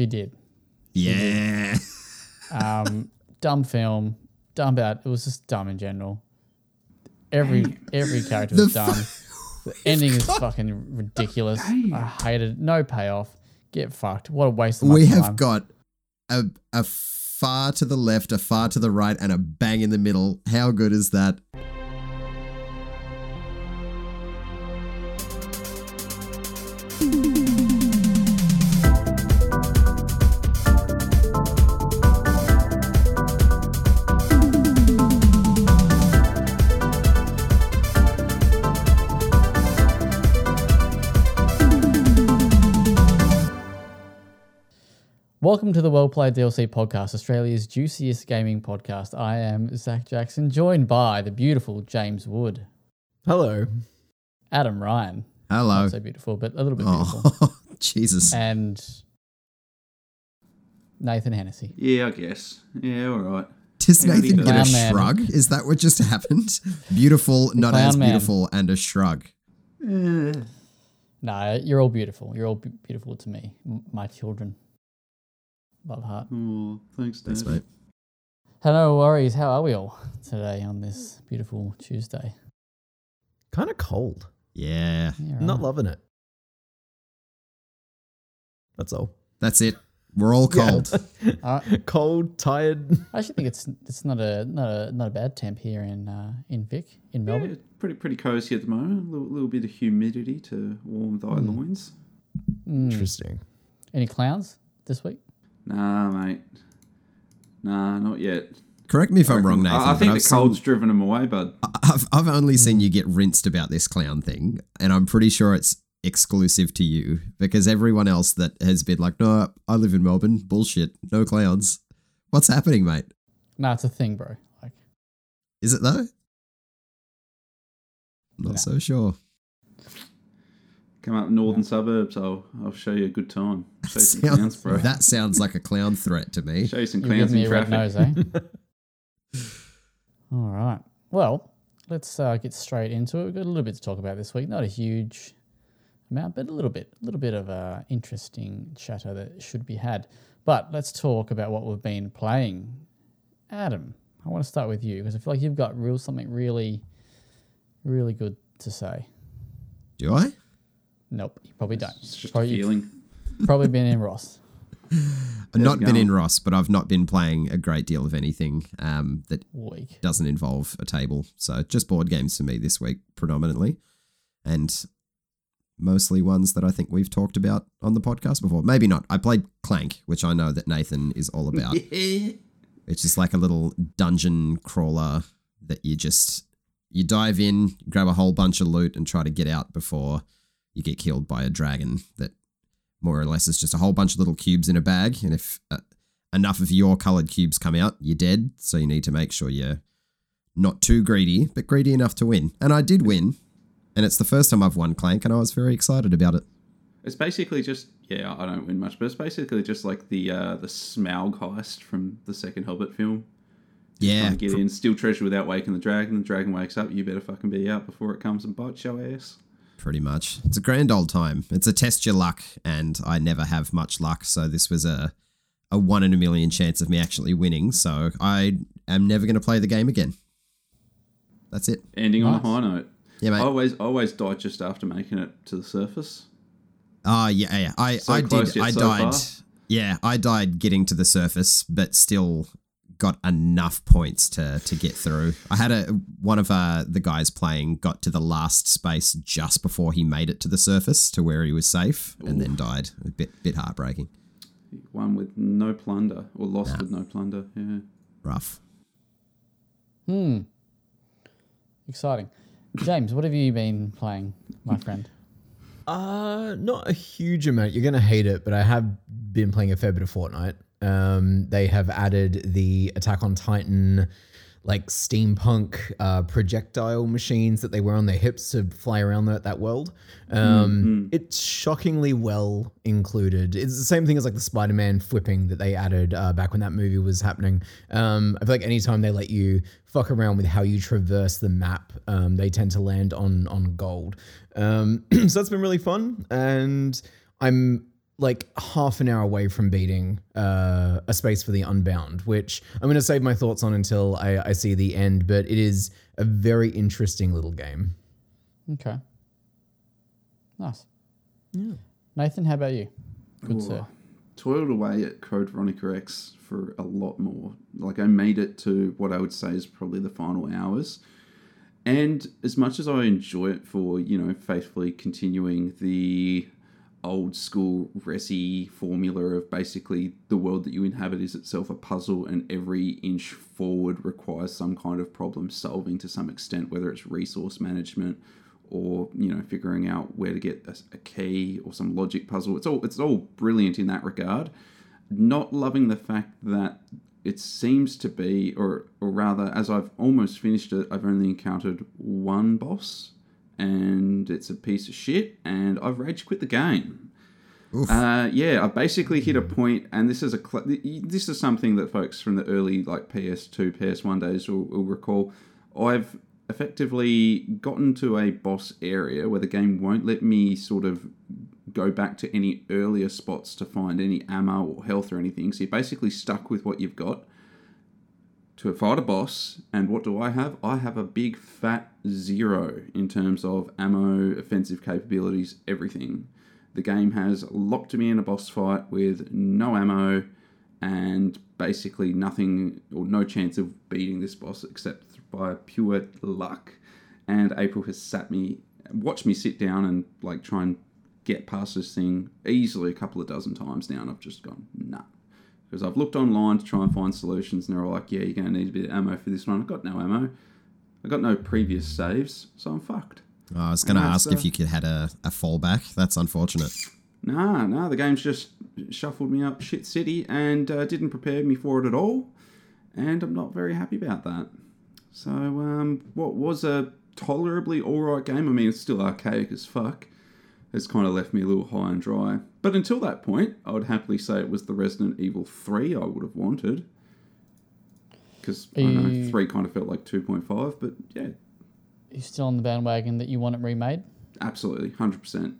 She did. Yeah. Um, dumb film, dumb out. It was just dumb in general. Every every character was The dumb. The ending is fucking ridiculous. I hated it. No payoff. Get fucked. What a waste of we time. have got a, a far to the left, a far to the right, and a bang in the middle. How good is that? Welcome to the Well Played DLC podcast, Australia's juiciest gaming podcast. I am Zach Jackson, joined by the beautiful James Wood, Hello. Adam Ryan, Hello. not so beautiful, but a little bit beautiful, Oh, Jesus. and Nathan Hennessy. Yeah, I guess. Yeah, all right. Does you Nathan get a Clown man. shrug? Is that what just happened? Beautiful, not clown as man. beautiful, and a shrug. Eh, No, you're all beautiful. You're all b- beautiful to me, m- my children. Love heart. oh, thanks, Dad. Thanks, mate. Hello, worries. How are we all today on this beautiful Tuesday? Kind of cold. Yeah. Yeah, Not loving it. That's all. That's it. We're all cold. Uh, cold, tired. I actually think it's it's not a not a not a bad temp here in uh, in Vic in Yeah, Melbourne. it's pretty pretty cozy at the moment. A little, little bit of humidity to warm thy loins. Mm. Interesting. Any clowns this week? Nah, mate. Nah, not yet. Correct me if I'm wrong, I- Nathan. I, think but the I've seen- cold's driven them away, bud. I've, I've only seen you get rinsed about this clown thing, and I'm pretty sure it's exclusive to you because everyone else that has been like, no, I live in Melbourne, bullshit, no clowns. What's happening, mate? No, it's a thing, bro. Like Is it though? Not No. so sure. Come up northern suburbs. I'll I'll show you a good time. Show you some Sounds- clowns, bro. that sounds like a clown threat to me. Show you some you're clowns giving me in red traffic. nose, eh? all right. Well, let's uh, get straight into it. We've got a little bit to talk about this week. Not a huge amount, but a little bit, a little bit of uh, interesting chatter that should be had. But let's talk about what we've been playing. Adam, I want to start with you because I feel like you've got real something really, really good to say. Do I? Nope, you probably don't. It's just a probably, feeling. probably been in Ross. I've not been in Ross, but I've not been playing a great deal of anything um, that Week. doesn't involve a table. So just board games for me this week predominantly, and mostly ones that I think we've talked about on the podcast before. Maybe not. I played Clank, which I know that Nathan is all about. It's just like a little dungeon crawler that you just you dive in, grab a whole bunch of loot, and try to get out before you get killed by a dragon. That more or less is just a whole bunch of little cubes in a bag, and if uh, enough of your colored cubes come out, you're dead. So you need to make sure you're not too greedy, but greedy enough to win. And I did win, and it's the first time I've won Clank, and I was very excited about it. It's basically just yeah. I don't win much, but it's basically just like the uh, the Smaug heist from the second Hobbit film. Yeah, Trying to get in, steal treasure without waking the dragon. The dragon wakes up. You better fucking be out before it comes and bites your ass. Pretty much. It's a grand old time. It's a test your luck, and I never have much luck, so this was a a one in a million chance of me actually winning. So I am never going to play the game again. That's it. Ending Nice. on a high note. Yeah, mate. always I always died just after making it to the surface. Oh yeah, yeah. I So I close did. yet I so died. far. Yeah, I died getting to the surface, but still got enough points to to get through. I had a one of uh, the guys playing got to the last space just before he made it to the surface to where he was safe, and then died. A bit bit heartbreaking. One with no plunder or lost with no plunder. Yeah. Rough. Hmm. Exciting. James, what have you been playing, my friend? Uh, not a huge amount. You're gonna hate it, but I have been playing a fair bit of Fortnite. Um, they have added the Attack on Titan, like steampunk uh, projectile machines that they wear on their hips to fly around that, that world. Um, It's shockingly well included. It's the same thing as like the Spider-Man flipping that they added uh, back when that movie was happening. Um, I feel like anytime they let you fuck around with how you traverse the map, um, they tend to land on on gold. Um, so that's been really fun, and I'm like half an hour away from beating uh, a space for the unbound, which I'm going to save my thoughts on until I, I see the end. But it is a very interesting little game. Okay. Nice. Yeah. Nathan, how about you? Good Ooh, sir. Toiled away at Code Veronica X for a lot more. Like I made it to what I would say is probably the final hours. And as much as I enjoy it for, you know, faithfully continuing the old school Resi formula of basically the world that you inhabit is itself a puzzle and every inch forward requires some kind of problem solving to some extent, whether it's resource management or you know figuring out where to get a, a key or some logic puzzle. It's all it's all brilliant in that regard. Not loving the fact that it seems to be, or or rather, as I've almost finished it, I've only encountered one boss, and it's a piece of shit, and I've rage quit the game. Uh, yeah, I basically hit a point, and this is a cl- this is something that folks from the early like PS2, PS1 days will, will recall. I've effectively gotten to a boss area where the game won't let me sort of go back to any earlier spots to find any ammo or health or anything. So you're basically stuck with what you've got to fight a boss. And what do I have? I have a big fat zero in terms of ammo, offensive capabilities, everything. The game has locked me in a boss fight with no ammo and basically nothing or no chance of beating this boss except by pure luck. And April has sat me, watched me sit down and like try and get past this thing easily a couple of dozen times now, and I've just gone nah. Because I've looked online to try and find solutions, and they're all like, "Yeah, you're going to need a bit of ammo for this one." I've got no ammo. I've got no previous saves, so I'm fucked. Oh, I was going to That's, ask if you could had a, a fallback. That's unfortunate. Nah, nah, the game's just shuffled me up shit city and uh, didn't prepare me for it at all, and I'm not very happy about that. So, um, what was a tolerably alright game, I mean, it's still archaic as fuck, has kind of left me a little high and dry. But until that point, I would happily say it was the Resident Evil 3 I would have wanted. Because, I know, 3 kind of felt like 2.5, but yeah, You still on the bandwagon that you want it remade? Absolutely, hundred percent.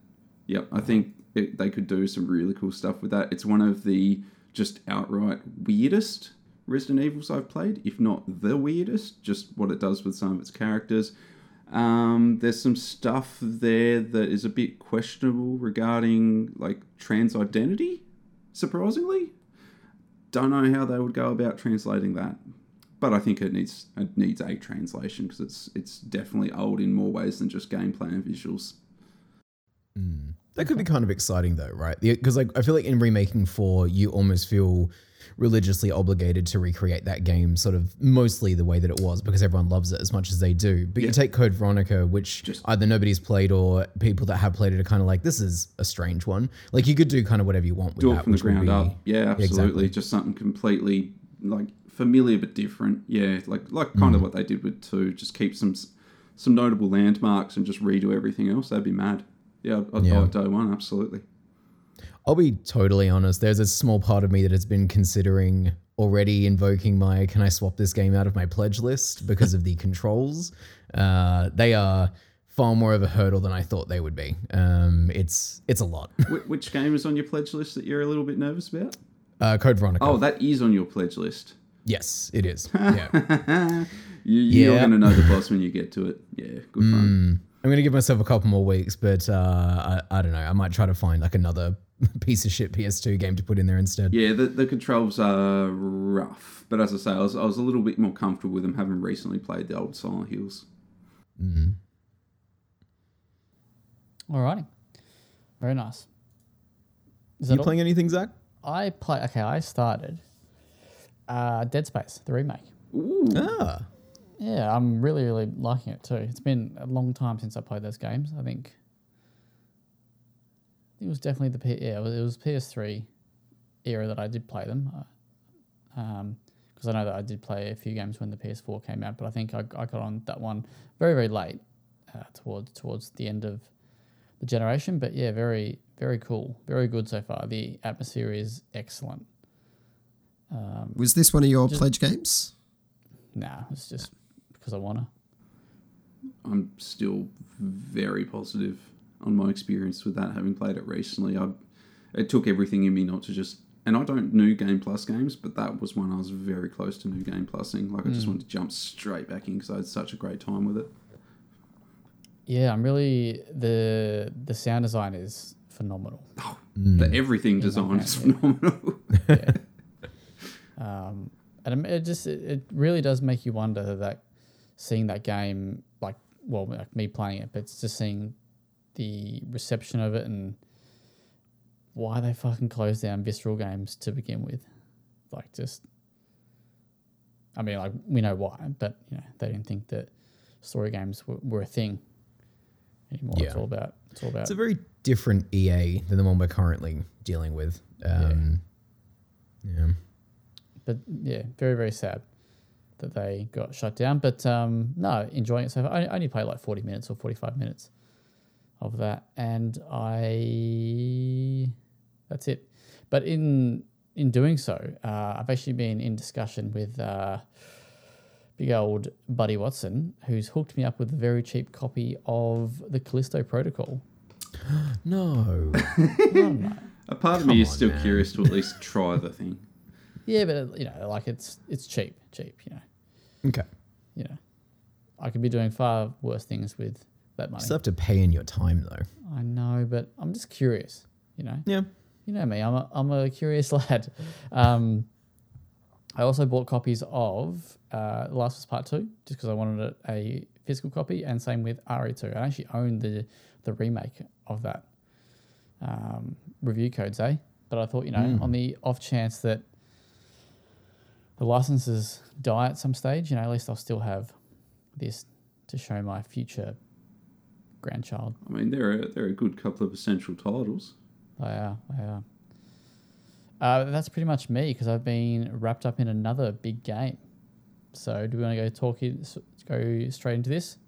Yep, I think it, they could do some really cool stuff with that. It's one of the just outright weirdest Resident Evils I've played, if not the weirdest. Just what it does with some of its characters. Um, there's some stuff there that is a bit questionable regarding like trans identity. Surprisingly, don't know how they would go about translating that but I think it needs it needs a translation because it's it's definitely old in more ways than just gameplay and visuals. That could be kind of exciting though, right? Because like I feel like in remaking four, you almost feel religiously obligated to recreate that game sort of mostly the way that it was because everyone loves it as much as they do. But you take Code Veronica, which Just- either nobody's played or people that have played it are kind of like, this is a strange one. Like you could do kind of whatever you want with Do that. it from the ground be- up. Yeah, absolutely. exactly. Just something completely like familiar but different. Yeah, like like kind Mm. of what they did with two. Just keep some some notable landmarks and just redo everything else. That'd be mad. Yeah, I'd, I'd Yeah. day one. Absolutely. I'll be totally honest. There's a small part of me that has been considering already invoking my can I swap this game out of my pledge list because of the controls. Uh, they are far more of a hurdle than I thought they would be. Um, it's it's a lot. Which game is on your pledge list that you're a little bit nervous about? Uh, Code Veronica. Oh, that is on your pledge list. yes, it is. Yeah. You, you're Yeah. going to know the boss when you get to it. Yeah, good fun. I'm gonna give myself a couple more weeks, but uh, I, I don't know. I might try to find like another piece of shit PS2 game to put in there instead. Yeah, the, the controls are rough, but as I say, I was, I was a little bit more comfortable with them having recently played the old Silent Hills. Alrighty. Very nice. Is you that all? playing anything, Zach? I play. Okay, I started uh, Dead Space, the remake. Ooh, Ah, Yeah, I'm really, really liking it too. It's been a long time since I played those games. I think it was definitely the P- yeah, it was, it was PS3 era that I did play them. Uh, Um, because I know that I did play a few games when the PS4 came out, but I think I, I got on that one very, very late, uh, towards towards the end of the generation. But yeah, very, very cool, very good so far. The atmosphere is excellent. Was this one of your pledge games? Nah, it's just because I wanna. I'm still very positive on my experience with that, having played it recently. I, it took everything in me not to just. And I don't new Game Plus games, but that was one I was very close to new Game Plusing. Like I just wanted to jump straight back in because I had such a great time with it. Yeah, I'm really the the sound design is phenomenal. The everything design is phenomenal. Um, and it it just it, it really does make you wonder that seeing that game like well like me playing it, but it's just seeing the reception of it and why they fucking closed down Visceral Games to begin with. Like just I mean like we know why, but you know, they didn't think that story games were, were a thing anymore. It's all about it's all about It's a very different EA than the one we're currently dealing with. Um, yeah. but yeah, very very sad that they got shut down. But um, no, enjoying it so far. I I only played like forty minutes or forty five minutes of that, and I that's it. But in in doing so, uh, I've actually been in discussion with uh, big old Buddy Watson, who's hooked me up with a very cheap copy of the Callisto Protocol. No. No. A part of me is on, still man. curious to at least try the thing. Yeah, but you know, like it's it's cheap, cheap. You know. okay. you know, I could be doing far worse things with that money. Still have to pay in your time though. I know, but I'm just curious. You know, Yeah. you know me. I'm a I'm a curious lad. Um, I also bought copies of uh, The Last of Us Part Two just because I wanted a, a physical copy, and same with RE2. I actually own the the remake of that um, review codes, eh? But I thought, you know, on the off chance that the licenses die at some stage, you know, at least I'll still have this to show my future grandchild. I mean, they're a, they're a good couple of essential titles. They are. They are. Uh, that's pretty much me because I've been wrapped up in another big game. So, do we want to go talk it, s- go straight into this?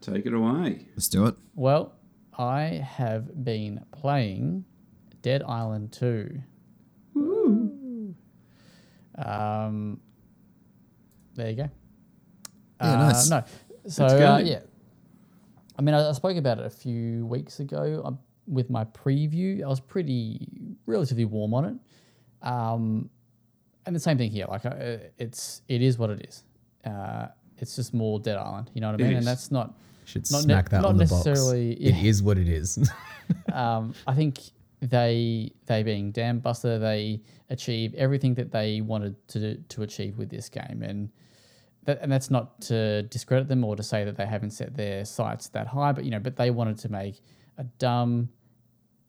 Take it away. Let's do it. Well, I have been playing Dead Island 2. Um, there you go. Yeah, Uh, nice. No, so That's uh, yeah. I mean, I, I spoke about it a few weeks ago um, with my preview. I was pretty relatively warm on it, um, and the same thing here. Like, uh, it's it is what it is. Uh, it's just more Dead Island. You know what I It mean? And is. that's not Should Not ne- smack that not on the box. necessarily- It yeah. is what it is. um, I think they they being Dambuster, they achieve everything that they wanted to to achieve with this game, and that, and that's not to discredit them or to say that they haven't set their sights that high, but you know, but they wanted to make a dumb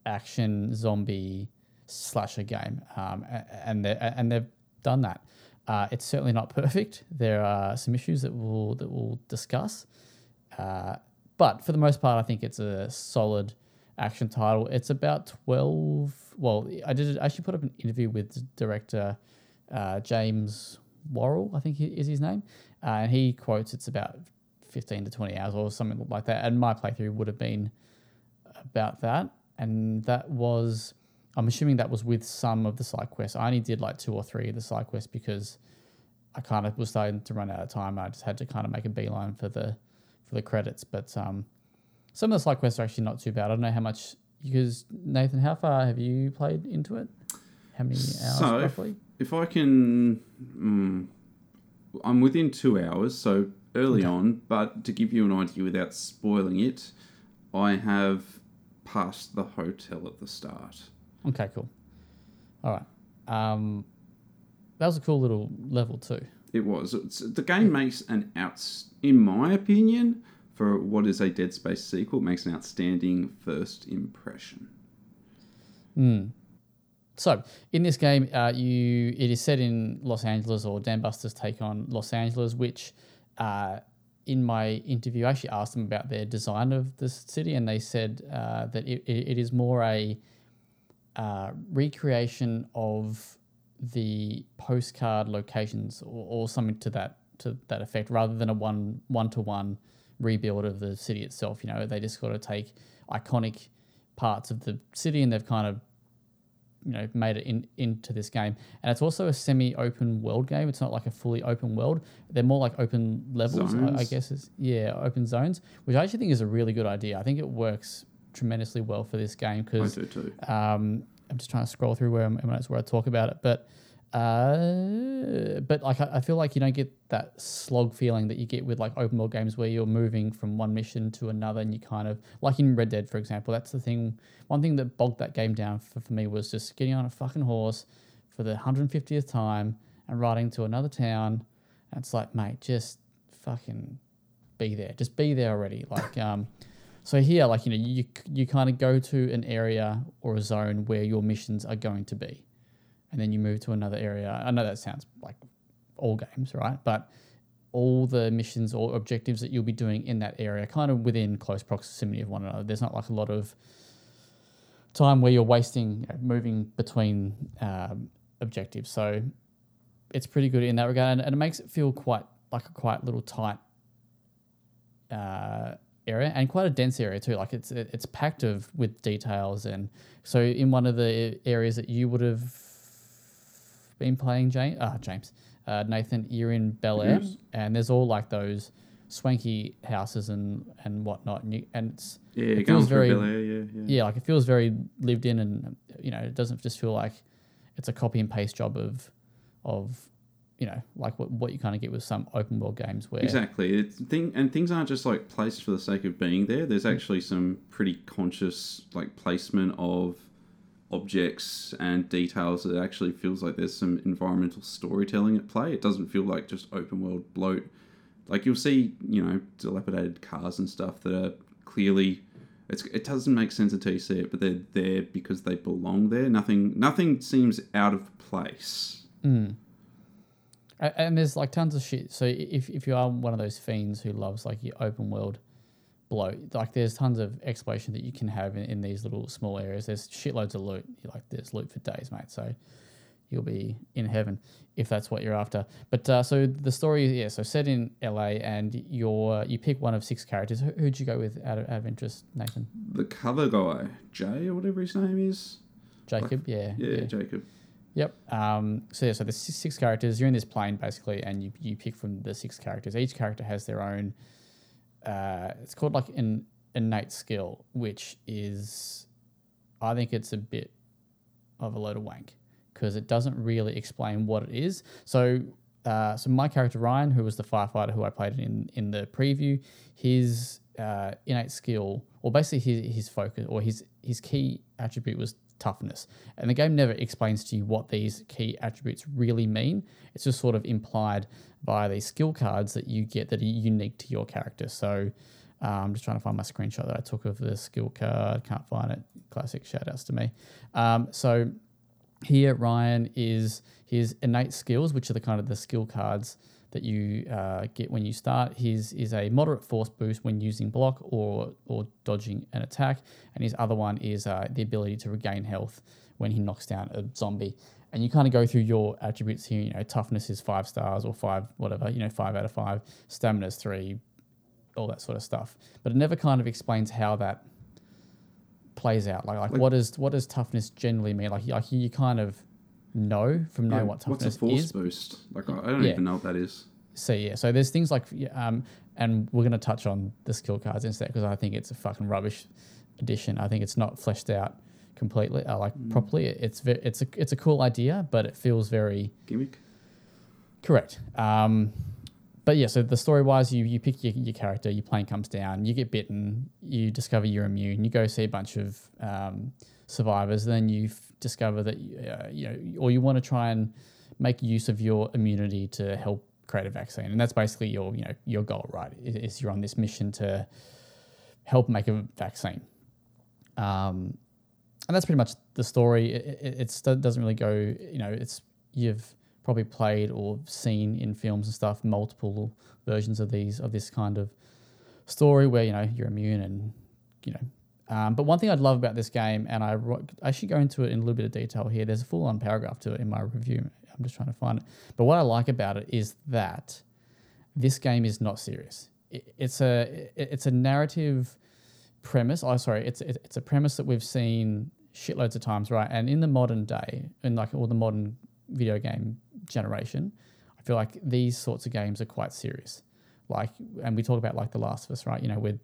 action zombie slasher game, um, and they and they've done that. Uh, it's certainly not perfect. There are some issues that we'll that we'll discuss. Uh, but for the most part, I think it's a solid action title. It's about 12. Well, I did actually put up an interview with director uh, James Worrell, I think is his name. Uh, and he quotes it's about 15 to 20 hours or something like that. And my playthrough would have been about that. And that was, I'm assuming that was with some of the side quests. I only did like two or three of the side quests because I kind of was starting to run out of time. I just had to kind of make a beeline for the for the credits. But um, some of the side quests are actually not too bad. I don't know how much because Nathan, how far have you played into it? How many hours So, if, roughly? if I can, mm, I'm within two hours, so early on. But to give you an idea without spoiling it, I have passed the hotel at the start. Okay, cool. All right. Um, that was a cool little level too. It was. It's, the game makes an outs, in my opinion, for what is a Dead Space sequel, makes an outstanding first impression. So in this game, uh, you it is set in Los Angeles, or Dambuster's take on Los Angeles, which uh, in my interview, I actually asked them about their design of the city, and they said uh, that it, it, is more a uh, recreation of the postcard locations, or, or something to that to that effect, rather than a one one to one rebuild of the city itself. You know, they just got to take iconic parts of the city, and they've kind of you know made it in into this game. And it's also a semi-open world game. It's not like a fully open world. They're more like open levels I, I guess. Is yeah open zones which i actually think is a really good idea. I think it works tremendously well for this game I because do too. um, I'm just trying to scroll through where I'm, where I talk about it, but uh, but like I, I feel like you don't get that slog feeling that you get with like open world games where you're moving from one mission to another and you kind of like in Red Dead for example. That's the thing. One thing that bogged that game down for, for me was just getting on a fucking horse for the 150th time and riding to another town. And it's like, mate, just fucking be there. Just be there already. Like, um, so here, like you know, you you kind of go to an area or a zone where your missions are going to be and then you move to another area. I know that sounds like all games, right? But all the missions or objectives that you'll be doing in that area kind of within close proximity of one another. There's not like a lot of time where you're wasting you know, moving between um, objectives. So it's pretty good in that regard, and, and, it makes it feel quite like a quite little tight uh, area and quite a dense area too. Like it's it's packed of with details, and so in one of the areas that you would have been playing James, uh, James, uh, Nathan, you're in Bel Air, yes. and there's all like those swanky houses and and whatnot, and, you, and it's yeah, it feels very Bel Air, yeah, yeah, yeah, like it feels very lived in, and you know, it doesn't just feel like it's a copy and paste job of of you know, like what, what you kind of get with some open world games where exactly it's thing and things aren't just like placed for the sake of being there. There's mm. actually some pretty conscious like placement of objects and details it actually feels like there's some environmental storytelling at play. It doesn't feel like just open world bloat. Like you'll see you know dilapidated cars and stuff that are clearly it's, it doesn't make sense until you see it but they're there because they belong there. Nothing nothing seems out of place. Mm. and there's like tons of shit. So if, if you are one of those fiends who loves like your open world blow. Like there's tons of exploration that you can have in, in these little small areas. There's shitloads of loot. Like there's loot for days, mate. So you'll be in heaven if that's what you're after. But uh, so the story, is yeah. So set in LA, and you're you pick one of six characters. Who, would you go with out of, out of interest, Nathan? The cover guy, Jay or whatever his name is. Jacob, yeah, yeah, yeah, Jacob. Yep. Um, so yeah, so there's six characters. You're in this plane basically, and you, you pick from the six characters. Each character has their own uh, it's called like an innate skill, which is, I think it's a bit of a load of wank because it doesn't really explain what it is. So, uh, so my character Ryan, who was the firefighter who I played in in the preview, his uh, innate skill, or basically his his focus or his his key attribute was toughness. And the game never explains to you what these key attributes really mean. It's just sort of implied by these skill cards that you get that are unique to your character. So uh, I'm just trying to find my screenshot that I took of the skill card. Can't find it. Classic shout outs to me. Um, so here, Ryan is his innate skills, which are the kind of the skill cards that you uh, get when you start. His is a moderate force boost when using block or or dodging an attack, and his other one is uh, the ability to regain health when he knocks down a zombie. And you kind of go through your attributes here. You know, toughness is five stars or five whatever. You know, five out of five. Stamina is three. All that sort of stuff. But it never kind of explains how that plays out. Like, like, like what is what does toughness generally mean? Like, like you kind of know from knowing yeah, what toughness what's a force is. boost? Like I don't yeah. even know what that is. So yeah, so there's things like um, and we're gonna touch on the skill cards instead because I think it's a fucking rubbish addition. I think it's not fleshed out completely, uh, like mm. properly. It's ve- it's a it's a cool idea, but it feels very gimmick. Correct. Um, but yeah, so the story wise, you you pick your, your character, your plane comes down, you get bitten, you discover you're immune, you go see a bunch of um, survivors, then you f- discover that uh, you know, or you want to try and make use of your immunity to help create a vaccine, and that's basically your you know your goal, right? Is you're on this mission to help make a vaccine, um, and that's pretty much the story. It, it doesn't really go, you know, it's you've probably played or seen in films and stuff multiple versions of these of this kind of story where you know you're immune and you know um, but one thing I'd love about this game, and I, I should go into it in a little bit of detail here. There's a full on paragraph to it in my review. I'm just trying to find it. But what I like about it is that this game is not serious. It, it's a it, it's a narrative premise. Oh, sorry, it's it, it's a premise that we've seen shitloads of times, right? And in the modern day, in like all the modern video game generation, I feel like these sorts of games are quite serious. Like, and we talk about like The Last of Us, right? You know, with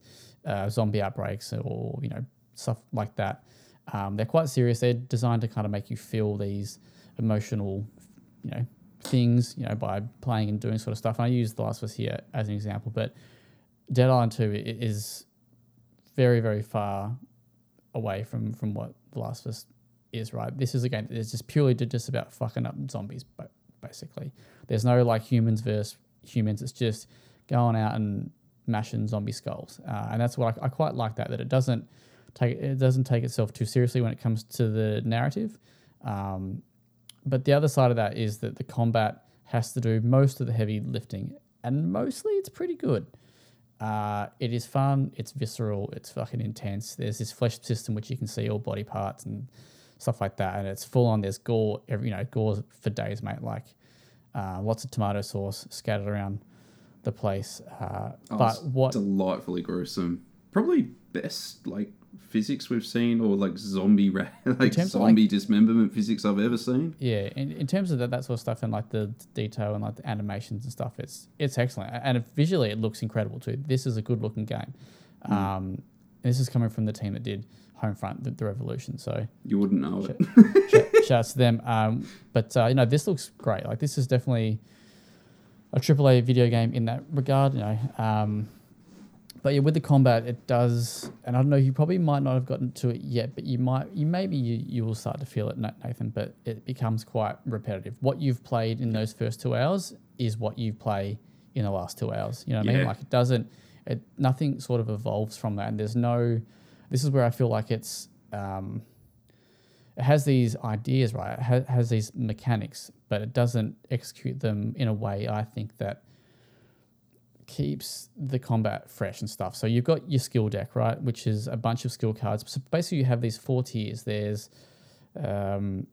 uh, zombie outbreaks or you know stuff like that. Um, they're quite serious. They're designed to kind of make you feel these emotional, you know, things, you know, by playing and doing sort of stuff. And I use The Last of Us here as an example, but Dead Island 2 is very, very far away from from what The Last of Us is, right? This is a game that is just purely just about fucking up zombies, but basically. There's no like humans versus humans. It's just going out and mashing zombie skulls, uh, and that's what I, I quite like that that it doesn't take it doesn't take itself too seriously when it comes to the narrative. Um, but the other side of that is that the combat has to do most of the heavy lifting, and mostly it's pretty good. Uh, it is fun. It's visceral. It's fucking intense. There's this flesh system which you can see all body parts and stuff like that, and it's full on. There's gore. Every you know, gore for days, mate. Like uh, lots of tomato sauce scattered around the place. Uh, Oh, but what? delightfully gruesome. Probably best like physics we've seen, or like zombie ra- like of, like- zombie dismemberment physics I've ever seen. Yeah, in, in terms of that, that sort of stuff and like the detail and like the animations and stuff, it's it's excellent. And it, visually, it looks incredible too. This is a good looking game. Um, this is coming from the team that did Homefront, the, the Revolution. So You wouldn't know it. shout, shout out to them. Um, but uh, you know, this looks great. Like this is definitely a AAA video game in that regard. You know, um, but yeah, with the combat, it does. And I don't know, you probably might not have gotten to it yet, but you might. You maybe you, you will start to feel it, Nathan. But it becomes quite repetitive. What you've played in those first two hours is what you play in the last two hours. You know what I mean? Like it doesn't. It nothing sort of evolves from that. And there's no. This is where I feel like it's. Um, it has these ideas, right? It ha- has these mechanics, but it doesn't execute them in a way I think that keeps the combat fresh and stuff. So you've got your skill deck, right, which is a bunch of skill cards. So basically, you have these four tiers. There's um,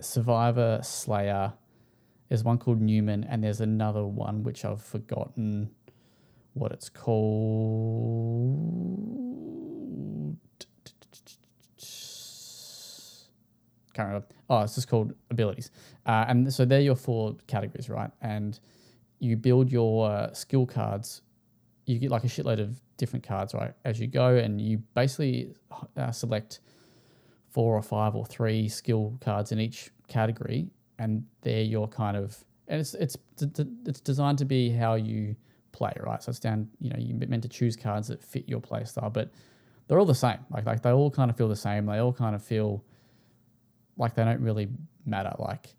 Survivor, Slayer. There's one called Numen, and there's another one which I've forgotten what it's called. Can't remember. Oh, it's just called abilities. Uh, and so they're your four categories, right? And you build your uh, skill cards. You get like a shitload of different cards, right, as you go, and you basically uh, select four or five or three skill cards in each category, and they're your kind of and it's it's it's designed to be how you play, right? So it's down, you know, you're meant to choose cards that fit your play style, but they're all the same. Like like they all kind of feel the same. They all kind of feel like they don't really matter. Like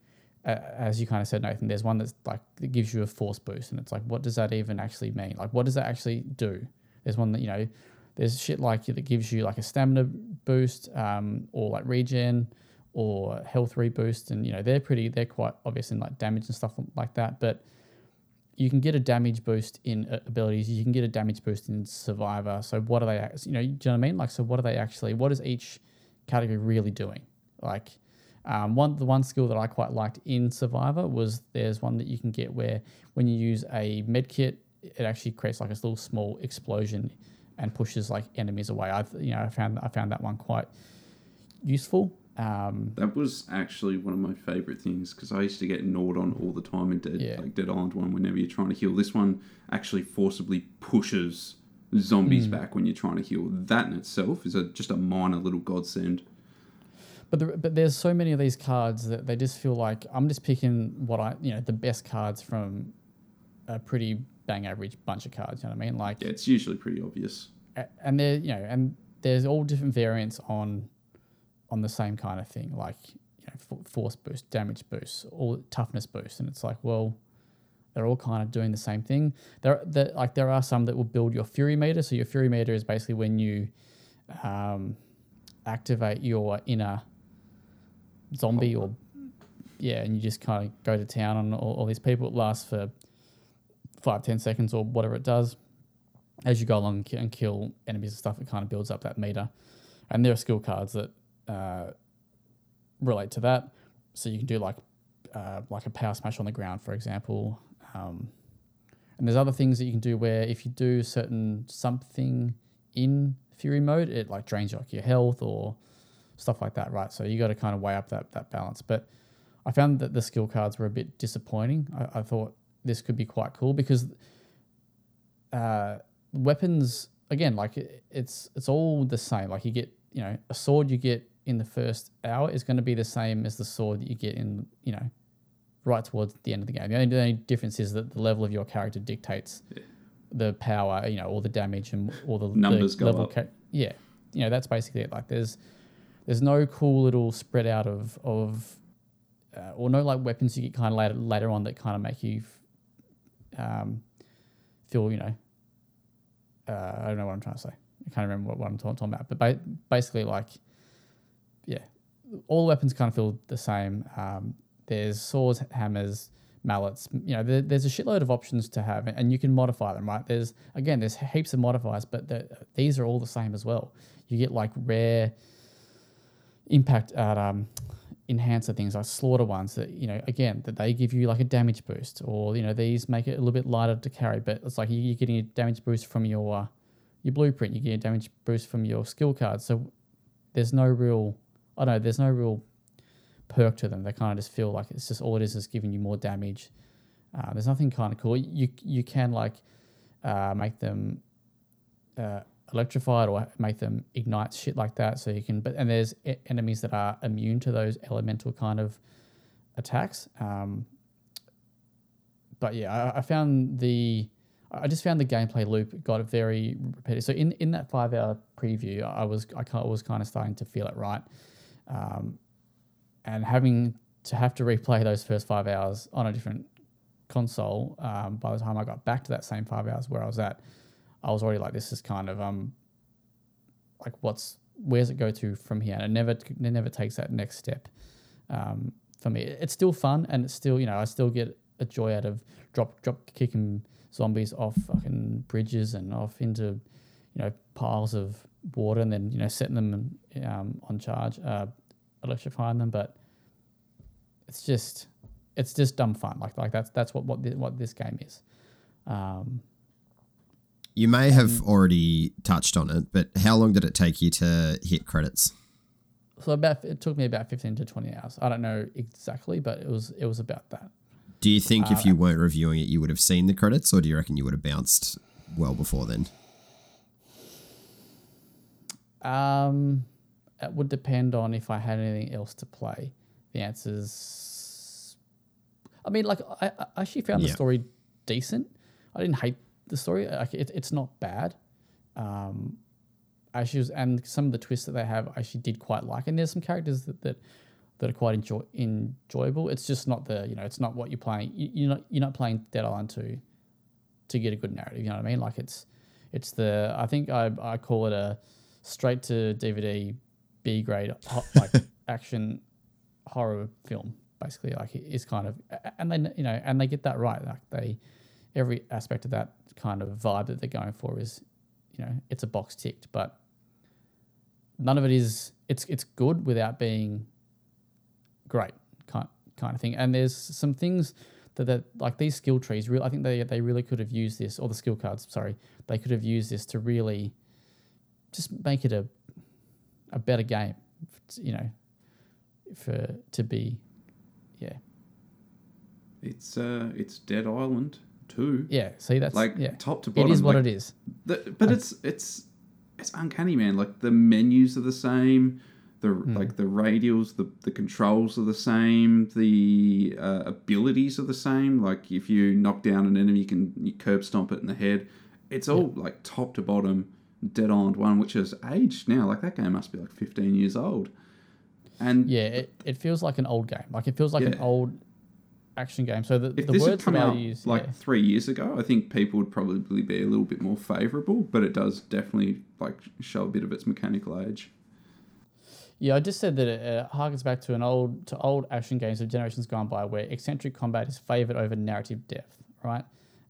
uh, as you kind of said, Nathan, there's one that's like that gives you a force boost, and it's like, what does that even actually mean? Like, what does that actually do? There's one that you know, there's shit like that gives you like a stamina boost, um, or like regen, or health reboost, and you know they're pretty, they're quite obvious in like damage and stuff like that. But you can get a damage boost in uh, abilities. You can get a damage boost in survivor. So what are they? You know, do you know what I mean? Like, so what are they actually? What is each category really doing? Like, um, one the one skill that I quite liked in Survivor was there's one that you can get where when you use a med kit, it actually creates like a little small explosion and pushes like enemies away. I you know I found I found that one quite useful. Um, That was actually one of my favorite things because I used to get gnawed on all the time in Dead, Yeah. like Dead Island One. Whenever you're trying to heal, this one actually forcibly pushes zombies back when you're trying to heal. That in itself is a, just a minor little godsend. But there, but there's so many of these cards that they just feel like I'm just picking what I you know the best cards from a pretty bang average bunch of cards. You know what I mean? Like, Yeah, it's usually pretty obvious. and there you know and there's all different variants on on the same kind of thing, like you know force boost, damage boost, all toughness boost, and it's like well. They're all kind of doing the same thing. There, there, like there are some that will build your fury meter. So your fury meter is basically when you um, activate your inner zombie or yeah, and you just kind of go to town on all, all these people. It lasts for five, ten seconds or whatever it does. As you go along and and kill enemies and stuff, it kind of builds up that meter. And there are skill cards that uh, relate to that. So you can do like uh, like a power smash on the ground, for example. Um, and there's other things that you can do where if you do certain something in Fury mode, it like drains like your health or stuff like that, right? So you got to kind of weigh up that that balance. But I found that the skill cards were a bit disappointing. I, I thought this could be quite cool because uh, weapons again, like it, it's it's all the same. Like you get you know a sword you get in the first hour is going to be the same as the sword that you get in you know right towards the end of the game. The only, the only difference is that the level of your character dictates the power, you know, all the damage and all the Numbers the go level up. ca- yeah, you know that's basically it. Like there's there's no cool little spread out of of uh, or no like weapons you get kind of later later on that kind of make you um, feel you know uh, I don't know what I'm trying to say. I can't remember what, what I'm talking, about. But ba- basically, like, yeah, all weapons kind of feel the same. Um, there's swords, hammers, mallets. You know, there, there's a shitload of options to have, and you can modify them. Right? There's again, there's heaps of modifiers, but the, these are all the same as well. You get like rare impact at um, enhancer things like slaughter ones that you know again that they give you like a damage boost or you know these make it a little bit lighter to carry but it's like you- you're getting a damage boost from your uh, your blueprint. You get a damage boost from your skill card. So there's no real I don't know there's no real perk to them. They kind of just feel like it's just all it is is giving you more damage. Uh, there's nothing kind of cool. You you can like uh, make them uh, electrified or make them ignite shit like that so you can but and there's enemies that are immune to those elemental kind of attacks um, but yeah I, I found the I just found the gameplay loop got very repetitive. So in, in that five hour preview, I was I kind was kind of starting to feel it right, um, and having to have to replay those first five hours on a different console. Um, by the time I got back to that same five hours where I was at, I was already like, this is kind of um, like what's where's it go to from here? And it never it never takes that next step. Um, for me, it's still fun, and it's still you know I still get a joy out of drop drop kicking zombies off fucking bridges and off into you know piles of water, and then you know setting them um, on charge, uh, electrifying them. But it's just it's just dumb fun. Like like that's that's what what thi- what this game is. Um, You may have already touched on it, but how long did it take you to hit credits? so about it took me about fifteen to twenty hours. I don't know exactly, but it was it was about that. Do you think if you weren't reviewing it, you would have seen the credits, or do you reckon you would have bounced well before then? Um, it would depend on if I had anything else to play. The answer's, I mean, like I, I actually found the story decent. I didn't hate the story. Like it, it's not bad. Um, actually, was, and some of the twists that they have, I actually did quite like. And there's some characters that that, that are quite enjoy, enjoyable. It's just not the you know, it's not what you're playing. You, you're not you're not playing Dead Island two to get a good narrative. You know what I mean? Like it's it's the I think I I call it a straight to DVD B grade like action horror film basically like it is kind of and then you know and they get that right like they every aspect of that kind of vibe that they're going for is you know it's a box ticked but none of it is it's it's good without being great kind kind of thing. And there's some things that, that like these skill trees real I think they they really could have used this or the skill cards sorry they could have used this to really just make it a a better game you know for to be yeah. It's uh, it's Dead Island too. yeah see that's Like yeah top to bottom. It is what like, it is The, but it's it's it's uncanny, man. Like the menus are the same. The Hmm. like the radials, the the controls are the same. The uh, abilities are the same. Like if you knock down an enemy, you can you curb stomp it in the head. It's all like top to bottom. Dead Island One, which is aged now. Like that game must be like fifteen years old. And yeah it, it feels like an old game like it feels like an old action game so the, if the this had come out use like yeah. three years ago, I think people would probably be a little bit more favourable. But it does definitely like show a bit of its mechanical age. Yeah, I just said that it uh, harkens back to an old to old action games of generations gone by, where eccentric combat is favoured over narrative depth, right?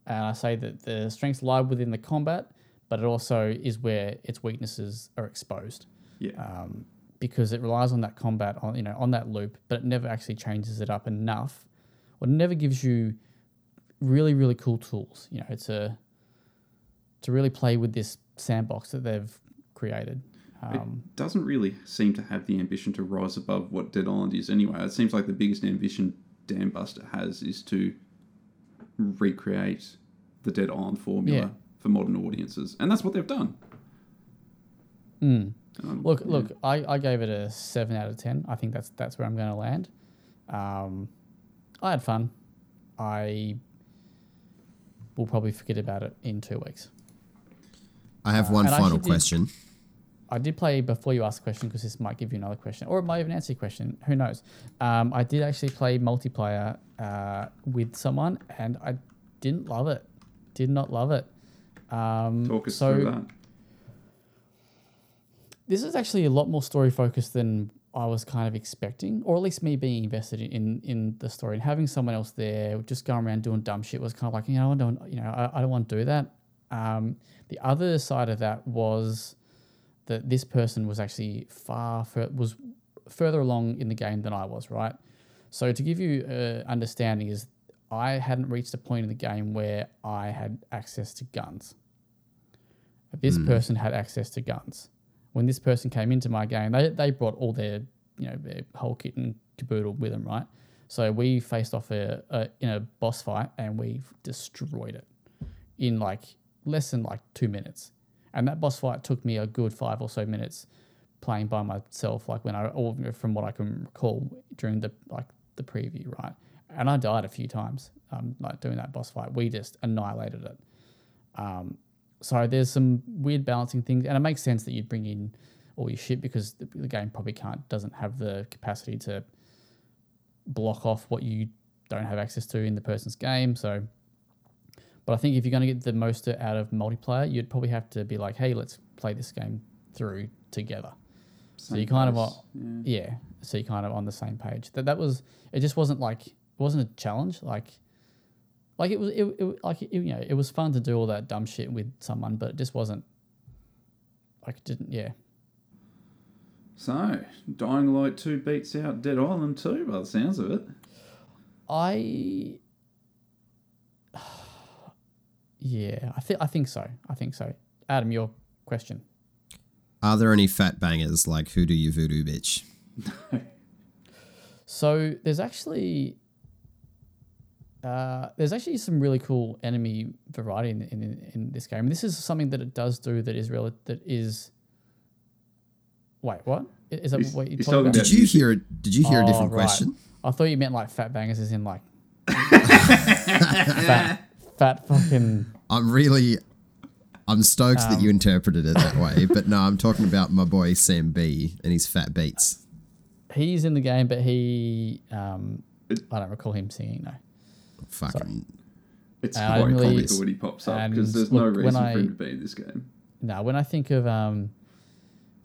And I say that the strengths lie within the combat, but it also is where its weaknesses are exposed, Yeah. um, because it relies on that combat on you know on that loop, but it never actually changes it up enough, it never gives you really really cool tools. You know, it's a to really play with this sandbox that they've created. Um, it doesn't really seem to have the ambition to rise above what Dead Island is anyway. It seems like the biggest ambition Dambuster has is to recreate the Dead Island formula Yeah. for modern audiences. And that's what they've done. Mm. Um, Look, yeah. look, I, I gave it a seven out of ten. I think that's that's where I'm going to land. Um, I had fun. I will probably forget about it in two weeks. I have one and I final did- question. I did play before you asked the question because this might give you another question, or it might even answer your question. Who knows? Um, I did actually play multiplayer uh, with someone, and I didn't love it. Did not love it. Um, Talk us so through that. this is actually a lot more story focused than I was kind of expecting, or at least me being invested in in the story and having someone else there just going around doing dumb shit was kind of like you know I don't you know I, I don't want to do that. Um, the other side of that was that this person was actually far fur- was further along in the game than I was. Right, so to give you uh, understanding is I hadn't reached a point in the game where I had access to guns. This person had access to guns when this person came into my game, they, they brought all their you know their whole kit and caboodle with them, right? So we faced off a, a in a boss fight and we destroyed it in like less than like two minutes. And that boss fight took me a good five or so minutes playing by myself, like when I or from what I can recall during the like the preview, right? And I died a few times, um, like doing that boss fight. We just annihilated it. Um, so there's some weird balancing things, and it makes sense that you'd bring in all your shit because the, the game probably can't doesn't have the capacity to block off what you don't have access to in the person's game. So, but I think if you're going to get the most out of multiplayer, you'd probably have to be like, hey, let's play this game through together. So you kind of place. Yeah. yeah. So you're kind of on the same page. That that was it. Just wasn't like it wasn't a challenge. Like like it was it, it like it, you know it was fun to do all that dumb shit with someone, but it just wasn't like it didn't yeah. So, Dying Light 2 beats out Dead Island 2 by the sounds of it. I yeah, I think I think so. I think so. Adam, your question. Are there any fat bangers like Who Do You Voodoo Bitch? No. So there's actually uh, there's actually some really cool enemy variety in, in in this game. This is something that it does do that is real that is. Wait, what? Is that? He's- what you he's talking talking about? Did you hear it? Did you hear a Oh, different right. question? I thought you meant like fat bangers, as in like fat, fat fucking. I'm really, I'm stoked that Um, you interpreted it that way. But no, I'm talking about my boy Sam B and his fat beats. He's in the game, but he, um, I don't recall him singing. No. Fucking It's And I quite didn't really- comical when he pops up because and there's no look, when reason for I- him to be in this game. No, when I think of um,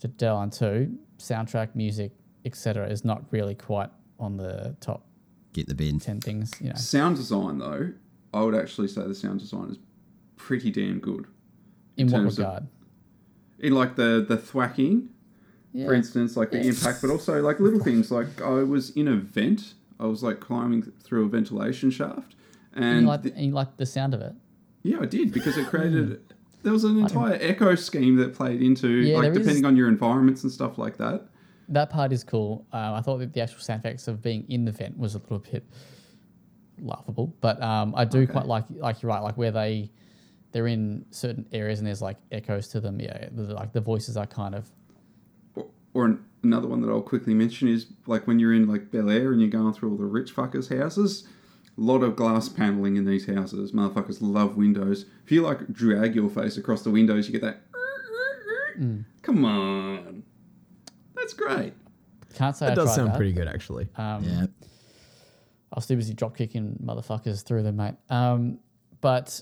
the Delon 2, soundtrack, music, etc., is not really quite on the top get the bin. 10 things, you know. Sound design, though, I would actually say the sound design is pretty damn good. In what terms of- regard? In like the the thwacking, Yeah. for instance, like the impact, but also like little things. Like I was in a vent, I was like climbing through a ventilation shaft, and, and you like, the- and you like the sound of it. yeah, I did because it created. There was an entire echo scheme that played into Yeah, like there is- depending on your environments and stuff like that. That part is cool. Um, I thought that the actual sound effects of being in the vent was a little bit laughable, but um, I do Okay. quite like, like you're right, like where they they're in certain areas and there's like echoes to them. Yeah, the, like the voices are kind of Or, or an, another one that I'll quickly mention is like when you're in like Bel Air and you're going through all the rich fuckers' houses. A lot of glass paneling in these houses. Motherfuckers love windows. If you like drag your face across the windows, you get that. Mm. Come on, that's great. can't say I That does tried sound that. pretty good, actually. Um, Yeah, I was too busy drop kicking motherfuckers through them, mate. Um, but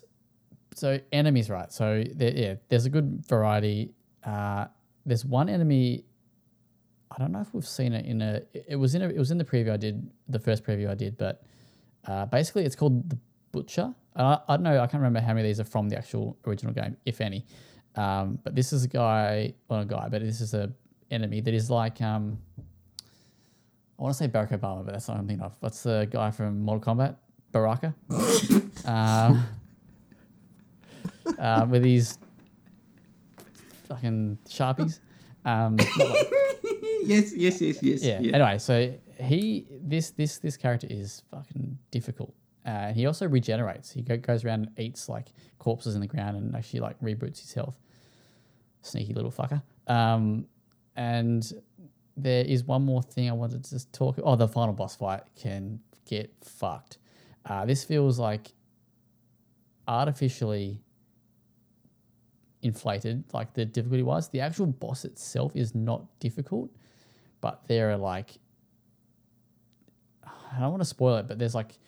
so enemies, right? So there, yeah, there's a good variety. Uh, there's one enemy. I don't know if we've seen it in a. It was in a. It was in the preview I did, the first preview I did, but uh, basically it's called the Butcher. And I, I don't know. I can't remember how many of these are from the actual original game, if any. Um, but this is a guy, well, a guy, but this is a enemy that is like um, I want to say Barack Obama, but that's not what I'm thinking of. What's the guy from Mortal Kombat? Baraka? um, uh, with these fucking sharpies. Um, like- yes, yes, yes, yes. yeah. Anyway, so he this this this character is fucking difficult. Uh, he also regenerates. He go, goes around and eats like corpses in the ground and actually like reboots his health. Sneaky little fucker. Um, and there is one more thing I wanted to just talk. Oh, the final boss fight can get fucked. Uh, this feels like artificially inflated, like the difficulty wise. The actual boss itself is not difficult, but there are like I don't want to spoil it, but there's like,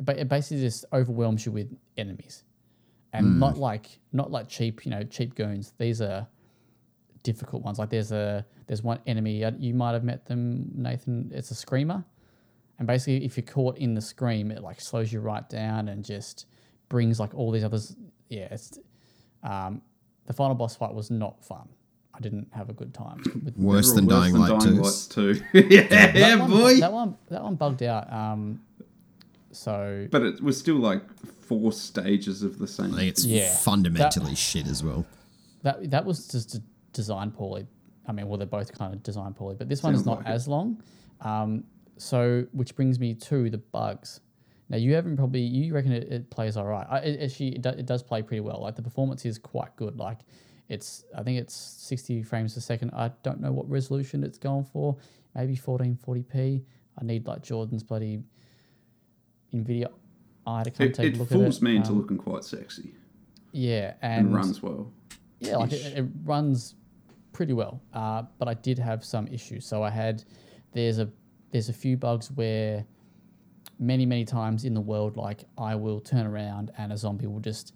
but it basically just overwhelms you with enemies, and not like not like cheap, you know, cheap goons. These are difficult ones. Like there's a there's one enemy uh, you might have met them, Nathan. It's a screamer, and basically if you're caught in the scream, it like slows you right down and just brings like all these others. Yeah, it's um, the final boss fight was not fun. I didn't have a good time. With Worse than all Dying Light 2. Light 2. yeah, that one, boy. That one, that one bugged out. Um, so But it was still like four stages of the same. I think it's Yeah. fundamentally shit as well. that that was just designed poorly. I mean, well, they're both kind of designed poorly, but this one is not like it. as long. Um, so, which brings me to the bugs. Now, you haven't probably you reckon it, it plays all right. I, it actually it, do, it does play pretty well. Like the performance is quite good. Like it's I think it's sixty frames per second. I don't know what resolution it's going for. Maybe fourteen forty p. I need like Jordan's bloody Nvidia eye to come it take it a look at it. It fools me into Um, looking quite sexy yeah, and, and runs well. yeah, like it, it runs pretty well. Uh, but I did have some issues. So I had there's a there's a few bugs where many many times in the world, like I will turn around and a zombie will just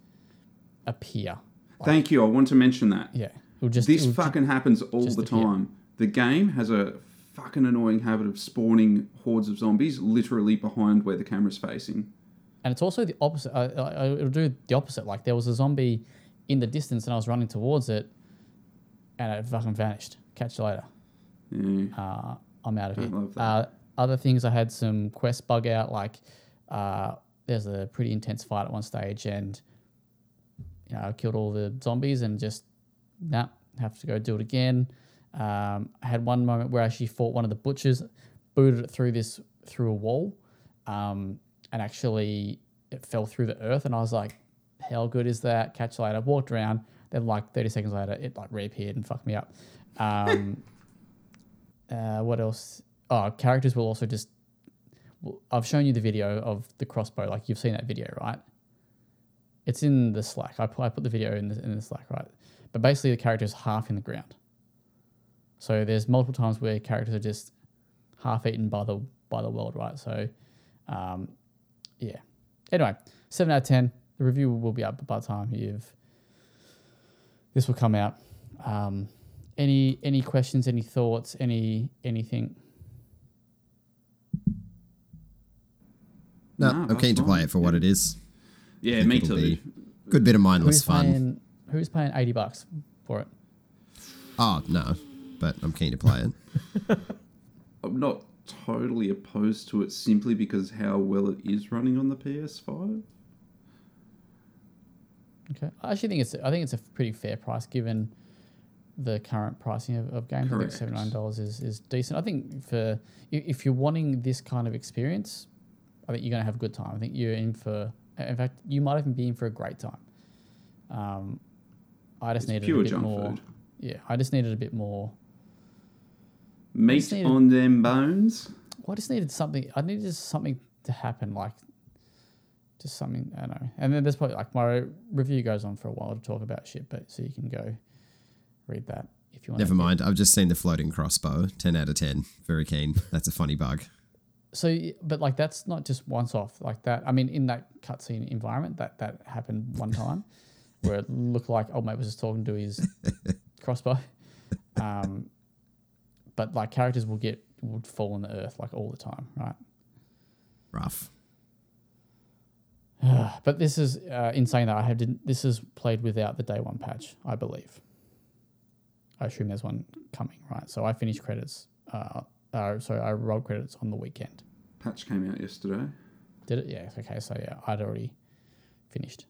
appear. Thank you. I want to mention that. Yeah, it'll just This it'll fucking happens all the appear. time. The game has a fucking annoying habit of spawning hordes of zombies literally behind where the camera's facing. and it's also the opposite. Uh, uh, it'll do the opposite. Like there was a zombie in the distance, and I was running towards it, and it fucking vanished. Catch you later. Yeah. uh, I'm out of I here. Uh, other things, I had some quest bug out. Like uh, there's a pretty intense fight at one stage, and I killed all the zombies, and just nah, have to go do it again. Um, I had one moment where I actually fought one of the butchers, booted it through this through a wall, um, and actually it fell through the earth, and I was like, "How good is that?" Catch later. Walked around, then like 30 seconds later, it like reappeared and fucked me up. Um, uh, what else? Oh, characters will also just. I've shown you the video of the crossbow. Like you've seen that video, right? It's in the Slack. I put, I put the video in the, in the Slack, right? But basically, the character is half in the ground. So there's multiple times where characters are just half eaten by the by the world, right? So, um, yeah. Anyway, seven out of ten. The review will be up by the time you've. This will come out. Um, any any questions? Any thoughts? Any anything? No, No, I'm keen to play it for what it is. Yeah, think me too. be- Good bit of mindless Who's fun. paying? Who's paying eighty bucks for it? Oh no, but I'm keen to play it. I'm not totally opposed to it simply because how well it is running on the PS5. Okay, I actually think it's I think it's a pretty fair price given the current pricing of, of games. I think Correct. seventy nine dollars is, is decent. I think for if you're wanting this kind of experience, I think you're gonna have a good time. I think you're in for. In fact, you might even be in for a great time. Um, I just It's needed a pure bit junk more. food. Yeah, I just needed a bit more. Meat needed- on them bones. Well, I just needed something. I needed just something to happen, like just something. I don't know. And then there's probably like my review goes on for a while to talk about shit, but so you can go read that if you want. Never mind. I've just seen the floating crossbow. Ten out of ten. Very keen. That's a funny bug. So, but like that's not just once off like that. I mean, in that cutscene environment, that that happened one time, where it looked like old mate was just talking to his crossbow. Um, but like characters will get would fall on the earth like all the time, right? Rough. but this is uh, in saying that I have didn't, this is played without the day one patch, I believe. I assume there's one coming, right? So I finished credits. Uh, uh, so I rolled credits on the weekend. Patch came out yesterday. Did it? Yeah. Okay. So yeah, I'd already finished.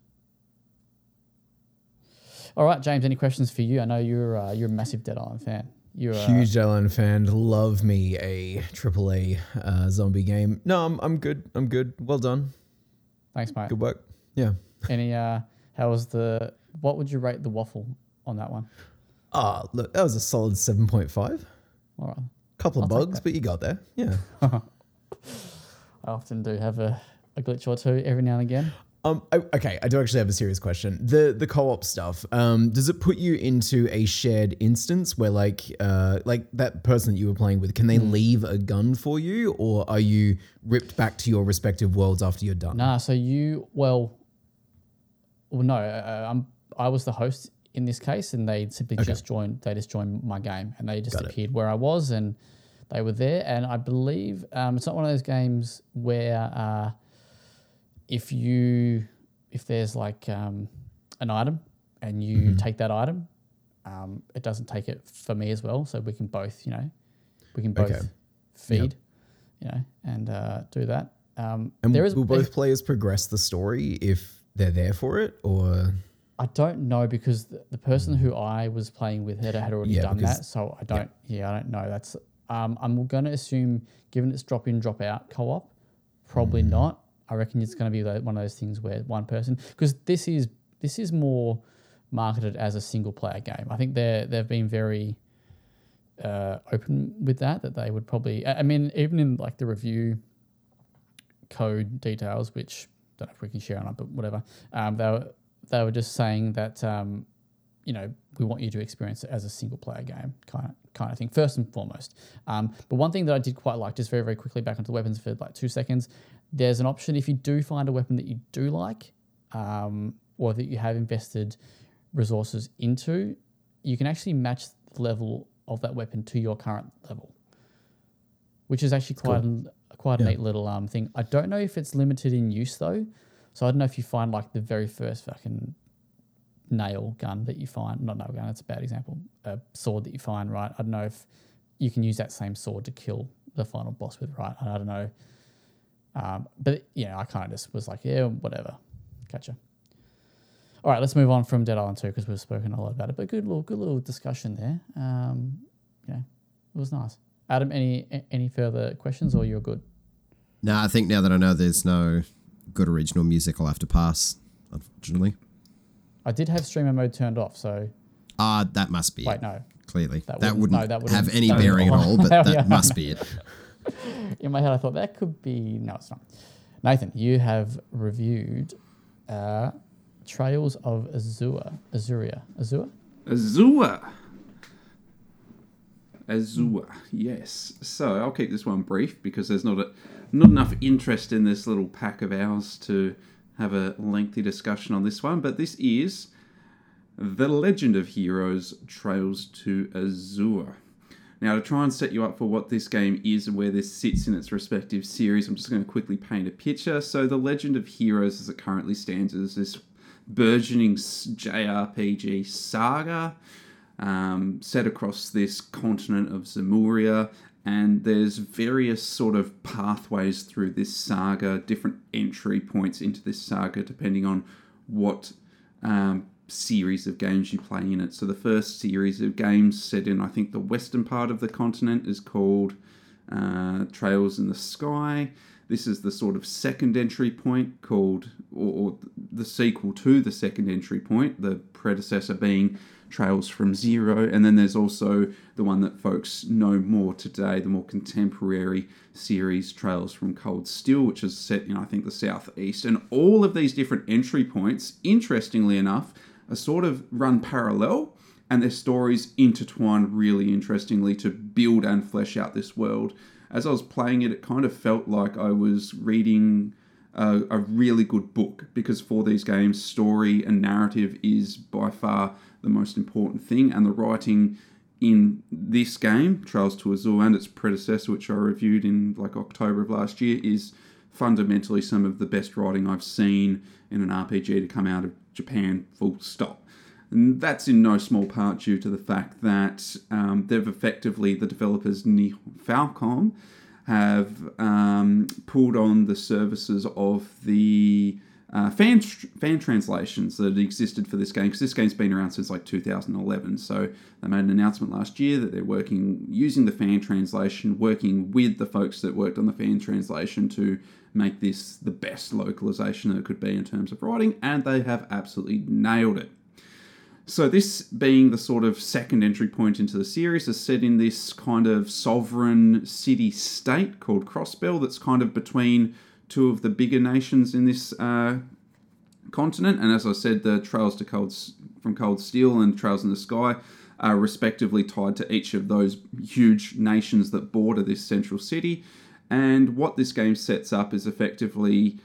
All right, James. Any questions for you? I know you're uh, you're a massive Dead Island fan. You're uh, Huge Dead Island fan. Love me a AAA uh, zombie game. No, I'm, I'm good. I'm good. Well done. Thanks, mate. Good work. Yeah. Any? Uh, how was the? What would you rate the waffle on that one? Ah, look, that was a solid 7.5. All right. Couple of I'll bugs, but you got there. Yeah. I often do have a, a glitch or two every now and again. Um, I, okay, I do actually have a serious question. The the co-op stuff, um, does it put you into a shared instance where like uh like that person that you were playing with, can they Hmm. leave a gun for you, or are you ripped back to your respective worlds after you're done? Nah, so you well, well no, uh, I'm I was the host in this case, and they simply just joined. They just joined my game, and they just Got it. appeared where I was, and they were there. And I believe um, it's not one of those games where uh, if you if there's like um, an item and you Mm-hmm. take that item, um, it doesn't take it for me as well. So we can both, you know, we can both Okay. feed, you know, and uh, do that. Um, And there is will both players progress the story if they're there for it, or I don't know because the, the person who I was playing with had, had already Yeah, done that, so I don't. Yeah, I don't know. That's um, I'm going to assume, given it's drop in, drop out co-op, probably not. I reckon it's going to be one of those things where one person because this is this is more marketed as a single player game. I think they're they've been very uh, open with that. That they would probably. I I mean, even in like the review code details, which don't know if we can share or not, but whatever. Um, they were they were just saying that um, you know we want you to experience it as a single player game, kind of kind of thing. First and foremost. Um, but one thing that I did quite like, just very very quickly back onto the weapons for like two seconds. There's an option if you do find a weapon that you do like, um, or that you have invested resources into, you can actually match the level of that weapon to your current level, which is actually quite a, quite a Yeah. neat little um, thing. I don't know if it's limited in use though, so I don't know if you find like the very first fucking nail gun that you find, not nail gun, it's a bad example, a sword that you find, right? I don't know if you can use that same sword to kill the final boss with, right? I don't know. Um, but yeah, I kind of just was like, yeah, whatever. Gotcha. All right, let's move on from Dead Island 2 because we've spoken a lot about it. But good little, good little discussion there. Um, yeah, it was nice. Adam, any any further questions or you're good? No, I think now that I know there's no good original music, I'll have to pass, unfortunately. I did have streamer mode turned off, so Ah, that must be wait, it, no. clearly. that That, wouldn't- wouldn't, no, that wouldn't- have any bearing at all, but that Yeah. must be it. In my head, I thought that could be. No, it's not. Nathan, you have reviewed uh, Trails of Azure. Azuria. Azure? Azua. Azua, yes. So I'll keep this one brief because there's not a, not enough interest in this little pack of ours to have a lengthy discussion on this one. But this is The Legend of Heroes Trails to Azure. Now, to try and set you up for what this game is and where this sits in its respective series, I'm just going to quickly paint a picture. So, The Legend of Heroes, as it currently stands, is this burgeoning JRPG saga um, set across this continent of Zemuria. And there's various sort of pathways through this saga, different entry points into this saga, depending on what um, series of games you play in it. So the first series of games set in, I think, the western part of the continent is called uh, Trails in the Sky. This is the sort of second entry point called, or, or the sequel to the second entry point, the predecessor being Trails from Zero. And then there's also the one that folks know more today, the more contemporary series, Trails from Cold Steel, which is set in, I think, the southeast. And all of these different entry points, interestingly enough, are sort of run parallel and their stories intertwine really interestingly to build and flesh out this world. As I was playing it, it kind of felt like I was reading a, a really good book because for these games, story and narrative is by far the most important thing, and the writing in this game, Trails to Azure, and its predecessor, which I reviewed in like October of last year, is fundamentally some of the best writing I've seen in an RPG to come out of Japan, full stop. And that's in no small part due to the fact that um, they've effectively, the developers Falcom, have um, pulled on the services of the uh, fan fan translations that existed for this game because this game's been around since like 2011. So they made an announcement last year that they're working using the fan translation, working with the folks that worked on the fan translation to make this the best localization that it could be in terms of writing, and they have absolutely nailed it. So, this being the sort of second entry point into the series, is set in this kind of sovereign city state called Crossbell that's kind of between two of the bigger nations in this uh, continent. And as I said, the Trails to Cold, from Cold Steel and Trails in the Sky are respectively tied to each of those huge nations that border this central city. And what this game sets up is effectively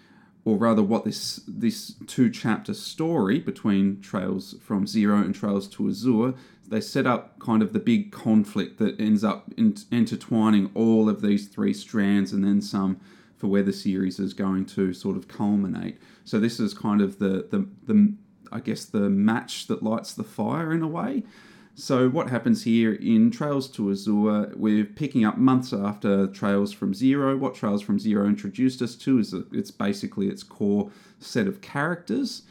or rather what this this two chapter story between Trails from Zero and Trails to Azure, they set up kind of the big conflict that ends up in, intertwining all of these three strands and then some for where the series is going to sort of culminate. So this is kind of the the, the I guess the match that lights the fire in a way. So what happens here in Trails to Azure, we're picking up months after Trails from Zero. What Trails from Zero introduced us to is it's basically its core set of characters,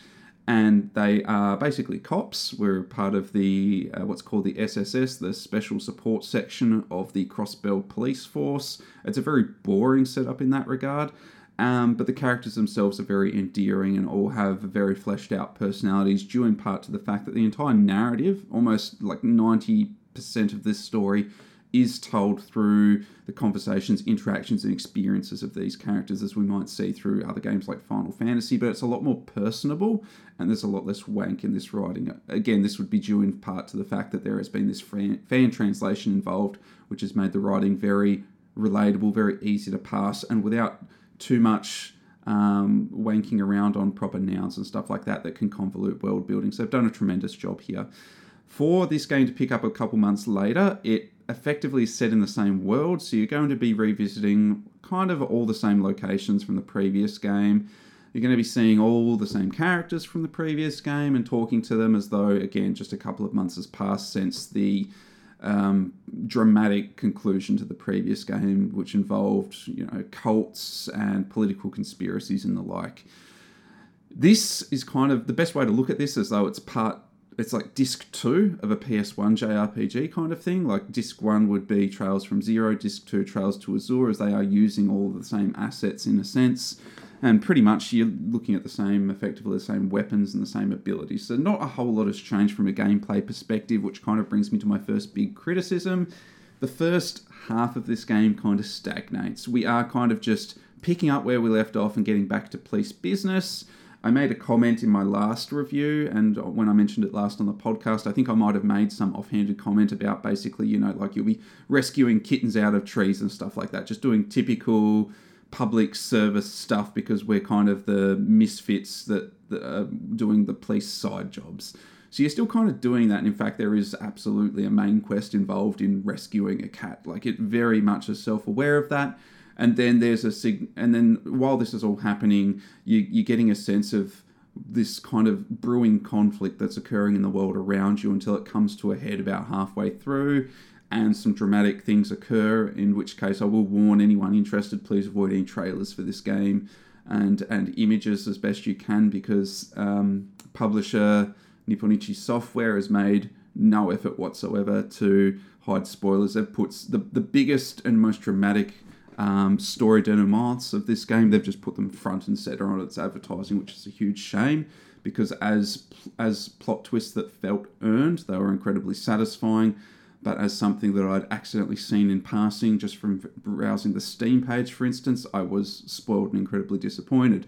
and they are basically cops. We're part of the uh, what's called the SSS, the Special Support Section of the Crossbell Police Force. It's a very boring setup in that regard. Um, but the characters themselves are very endearing and all have very fleshed out personalities, due in part to the fact that the entire narrative, almost like 90% of this story, is told through the conversations, interactions, and experiences of these characters, as we might see through other games like Final Fantasy. But it's a lot more personable, and there's a lot less wank in this writing. Again, this would be due in part to the fact that there has been this fan, translation involved, which has made the writing very relatable, very easy to pass, and without too much um, wanking around on proper nouns and stuff like that that can convolute world building. So they've done a tremendous job here. For this game to pick up a couple months later, it effectively set in the same world, so you're going to be revisiting kind of all the same locations from the previous game. You're going to be seeing all the same characters from the previous game and talking to them as though, again, just a couple of months has passed since the um, dramatic conclusion to the previous game, which involved you know cults and political conspiracies and the like. This is kind of the best way to look at this, as though it's part. It's like disc two of a PS1 JRPG kind of thing. Like disc one would be Trails from Zero, disc two Trails to Azure, as they are using all the same assets in a sense and pretty much you're looking at the same, effectively the same weapons and the same abilities. So not a whole lot has changed from a gameplay perspective, which kind of brings me to my first big criticism. The first half of this game kind of stagnates. We are kind of just picking up where we left off and getting back to police business. I made a comment in my last review, and when I mentioned it last on the podcast, I think I might have made some offhanded comment about basically, you know, like you'll be rescuing kittens out of trees and stuff like that, just doing typical public service stuff because we're kind of the misfits that, that are doing the police side jobs. So you're still kind of doing that. And in fact, there is absolutely a main quest involved in rescuing a cat. Like it very much is self aware of that. And then there's a sig- and then while this is all happening, you, you're getting a sense of this kind of brewing conflict that's occurring in the world around you until it comes to a head about halfway through and some dramatic things occur, in which case I will warn anyone interested please avoid any trailers for this game and, and images as best you can because um, publisher Nippon Ichi Software has made no effort whatsoever to hide spoilers. They've put the, the biggest and most dramatic um, story denouements of this game, they've just put them front and center on its advertising, which is a huge shame because as as plot twists that felt earned, they were incredibly satisfying but as something that I'd accidentally seen in passing just from browsing the Steam page, for instance, I was spoiled and incredibly disappointed.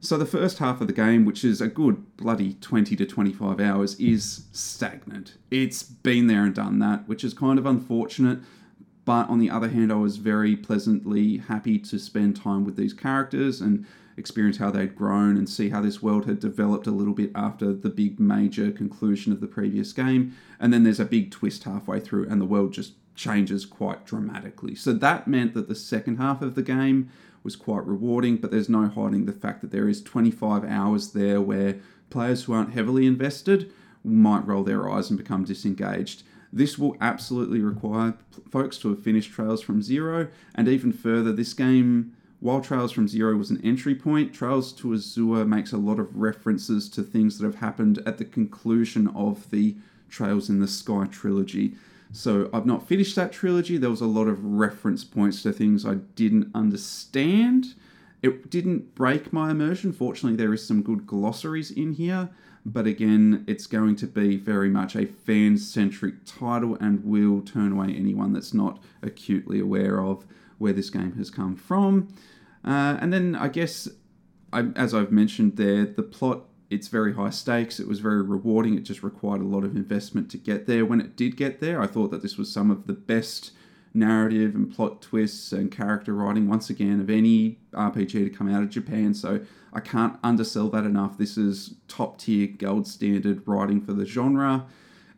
So the first half of the game, which is a good bloody 20 to 25 hours, is stagnant. It's been there and done that, which is kind of unfortunate. But on the other hand, I was very pleasantly happy to spend time with these characters and experience how they'd grown and see how this world had developed a little bit after the big major conclusion of the previous game. And then there's a big twist halfway through, and the world just changes quite dramatically. So that meant that the second half of the game was quite rewarding, but there's no hiding the fact that there is 25 hours there where players who aren't heavily invested might roll their eyes and become disengaged. This will absolutely require folks to have finished Trails from Zero, and even further, this game while Trails from Zero was an entry point, Trails to Azure makes a lot of references to things that have happened at the conclusion of the Trails in the Sky trilogy. So I've not finished that trilogy. There was a lot of reference points to things I didn't understand. It didn't break my immersion. Fortunately, there is some good glossaries in here. But again, it's going to be very much a fan centric title and will turn away anyone that's not acutely aware of where this game has come from. Uh, and then I guess, I, as I've mentioned there, the plot. It's very high stakes. It was very rewarding. It just required a lot of investment to get there. When it did get there, I thought that this was some of the best narrative and plot twists and character writing once again of any RPG to come out of Japan. So I can't undersell that enough. This is top tier, gold standard writing for the genre.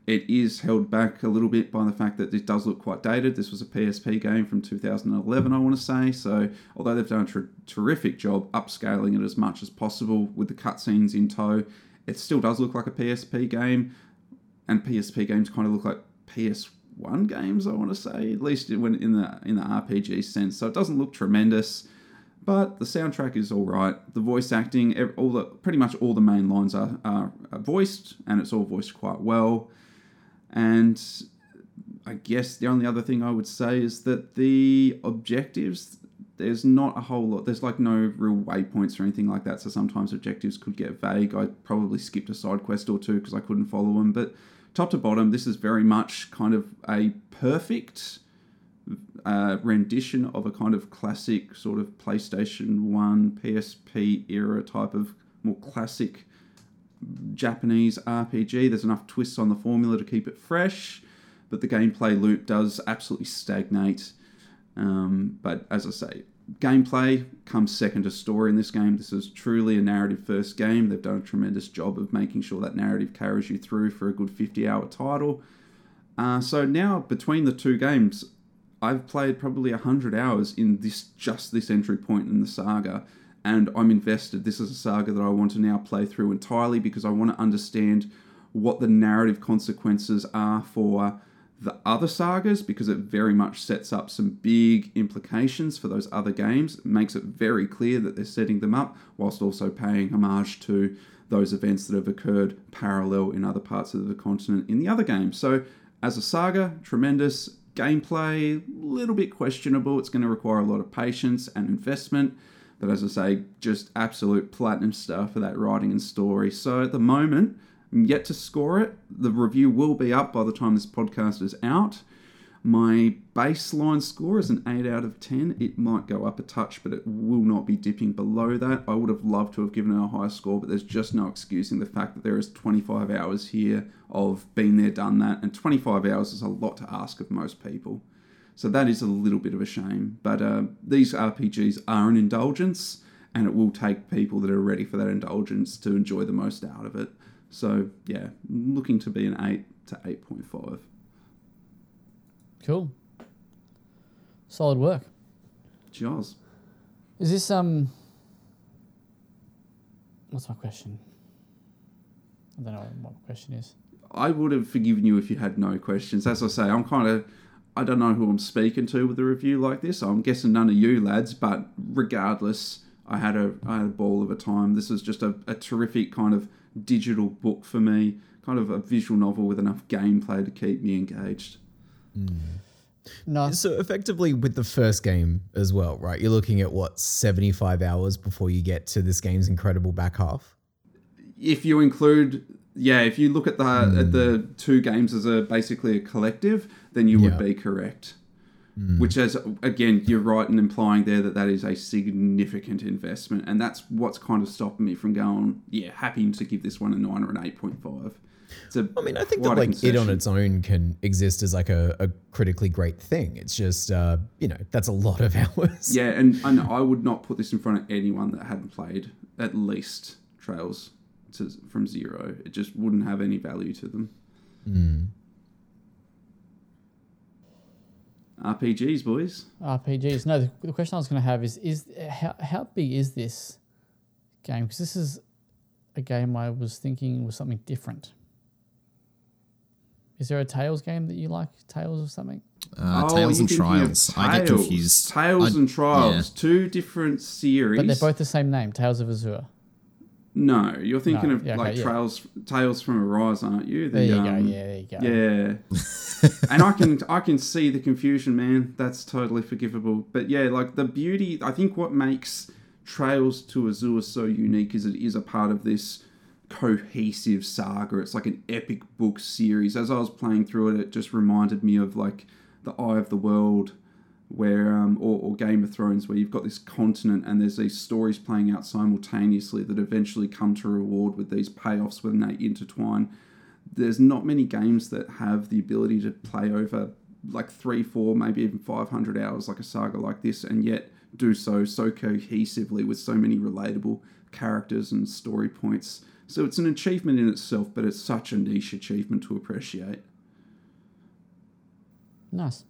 It is held back a little bit by the fact that it does look quite dated. This was a PSP game from 2011, I want to say. So, although they've done a ter- terrific job upscaling it as much as possible with the cutscenes in tow, it still does look like a PSP game. And PSP games kind of look like PS1 games, I want to say, at least in the in the RPG sense. So it doesn't look tremendous, but the soundtrack is all right. The voice acting, all the pretty much all the main lines are, are voiced, and it's all voiced quite well. And I guess the only other thing I would say is that the objectives, there's not a whole lot. There's like no real waypoints or anything like that. So sometimes objectives could get vague. I probably skipped a side quest or two because I couldn't follow them. But top to bottom, this is very much kind of a perfect uh, rendition of a kind of classic sort of PlayStation 1, PSP era type of more classic Japanese RPG. There's enough twists on the formula to keep it fresh, but the gameplay loop does absolutely stagnate. Um, but as I say, gameplay comes second to story in this game. This is truly a narrative first game. They've done a tremendous job of making sure that narrative carries you through for a good 50 hour title. Uh, so now between the two games, I've played probably 100 hours in this just this entry point in the saga and I'm invested. This is a saga that I want to now play through entirely because I want to understand what the narrative consequences are for the other sagas because it very much sets up some big implications for those other games. Makes it very clear that they're setting them up whilst also paying homage to those events that have occurred parallel in other parts of the continent in the other games. So, as a saga, tremendous gameplay, a little bit questionable. It's going to require a lot of patience and investment. But as I say, just absolute platinum stuff for that writing and story. So at the moment, yet to score it. The review will be up by the time this podcast is out. My baseline score is an 8 out of 10. It might go up a touch, but it will not be dipping below that. I would have loved to have given it a higher score, but there's just no excusing the fact that there is 25 hours here of been there, done that, and 25 hours is a lot to ask of most people. So that is a little bit of a shame. But uh, these RPGs are an indulgence, and it will take people that are ready for that indulgence to enjoy the most out of it. So yeah, looking to be an 8 to 8.5. Cool. Solid work. Jaws. Is this um? What's my question? I don't know what my question is. I would have forgiven you if you had no questions. As I say, I'm kind of I don't know who I'm speaking to with a review like this. I'm guessing none of you lads, but regardless, I had a I had a ball of a time. This was just a, a terrific kind of digital book for me, kind of a visual novel with enough gameplay to keep me engaged. Mm. No, So effectively with the first game as well, right? You're looking at what 75 hours before you get to this game's incredible back half. If you include, yeah, if you look at the at the mm. two games as a basically a collective, then you would be correct. Which is again, you're right in implying there that that is a significant investment, and that's what's kind of stopping me from going. Yeah, happy to give this one a nine or an eight point five. It's a I mean, I think that like it on its own can exist as like a, a critically great thing. It's just uh, you know, that's a lot of hours. Yeah, and, and I would not put this in front of anyone that hadn't played at least Trails to, from Zero. It just wouldn't have any value to them. RPGs, boys. RPGs. No, the, the question I was going to have is is how how big is this game? Because this is a game I was thinking was something different. Is there a Tales game that you like? Tales or something? Uh, Oh, Tales and thinking of Trials. I get Tales. confused. Tales I- and Trials, two different series. But they're both the same name, Tales of Azure. No, you're thinking No, of okay, like yeah. Trails, Tales from Arise, aren't you? The, There you go. um, Yeah, there you go. Yeah. and I can I can see the confusion, man. That's totally forgivable. But yeah, like the beauty, I think what makes Trails to Azure so unique is it is a part of this cohesive saga. It's like an epic book series. As I was playing through it, it just reminded me of like the Eye of the World, where um, or, or Game of Thrones, where you've got this continent and there's these stories playing out simultaneously that eventually come to reward with these payoffs when they intertwine. There's not many games that have the ability to play over like three, four, maybe even 500 hours like a saga like this, and yet do so so cohesively with so many relatable characters and story points. So it's an achievement in itself, but it's such a niche achievement to appreciate. Nice.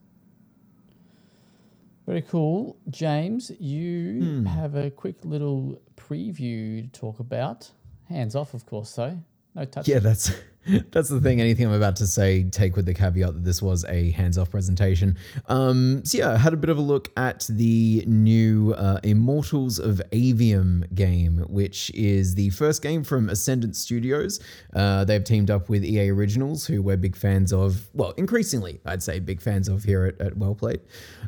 Very cool. James, you hmm. have a quick little preview to talk about. Hands off, of course, though. No touch. Yeah, that's that's the thing. Anything I'm about to say, take with the caveat that this was a hands-off presentation. Um, so yeah, I had a bit of a look at the new uh, Immortals of Aveum game, which is the first game from Ascendant Studios. Uh, they've teamed up with EA Originals, who we're big fans of. Well, increasingly, I'd say big fans of here at, at Wellplayed.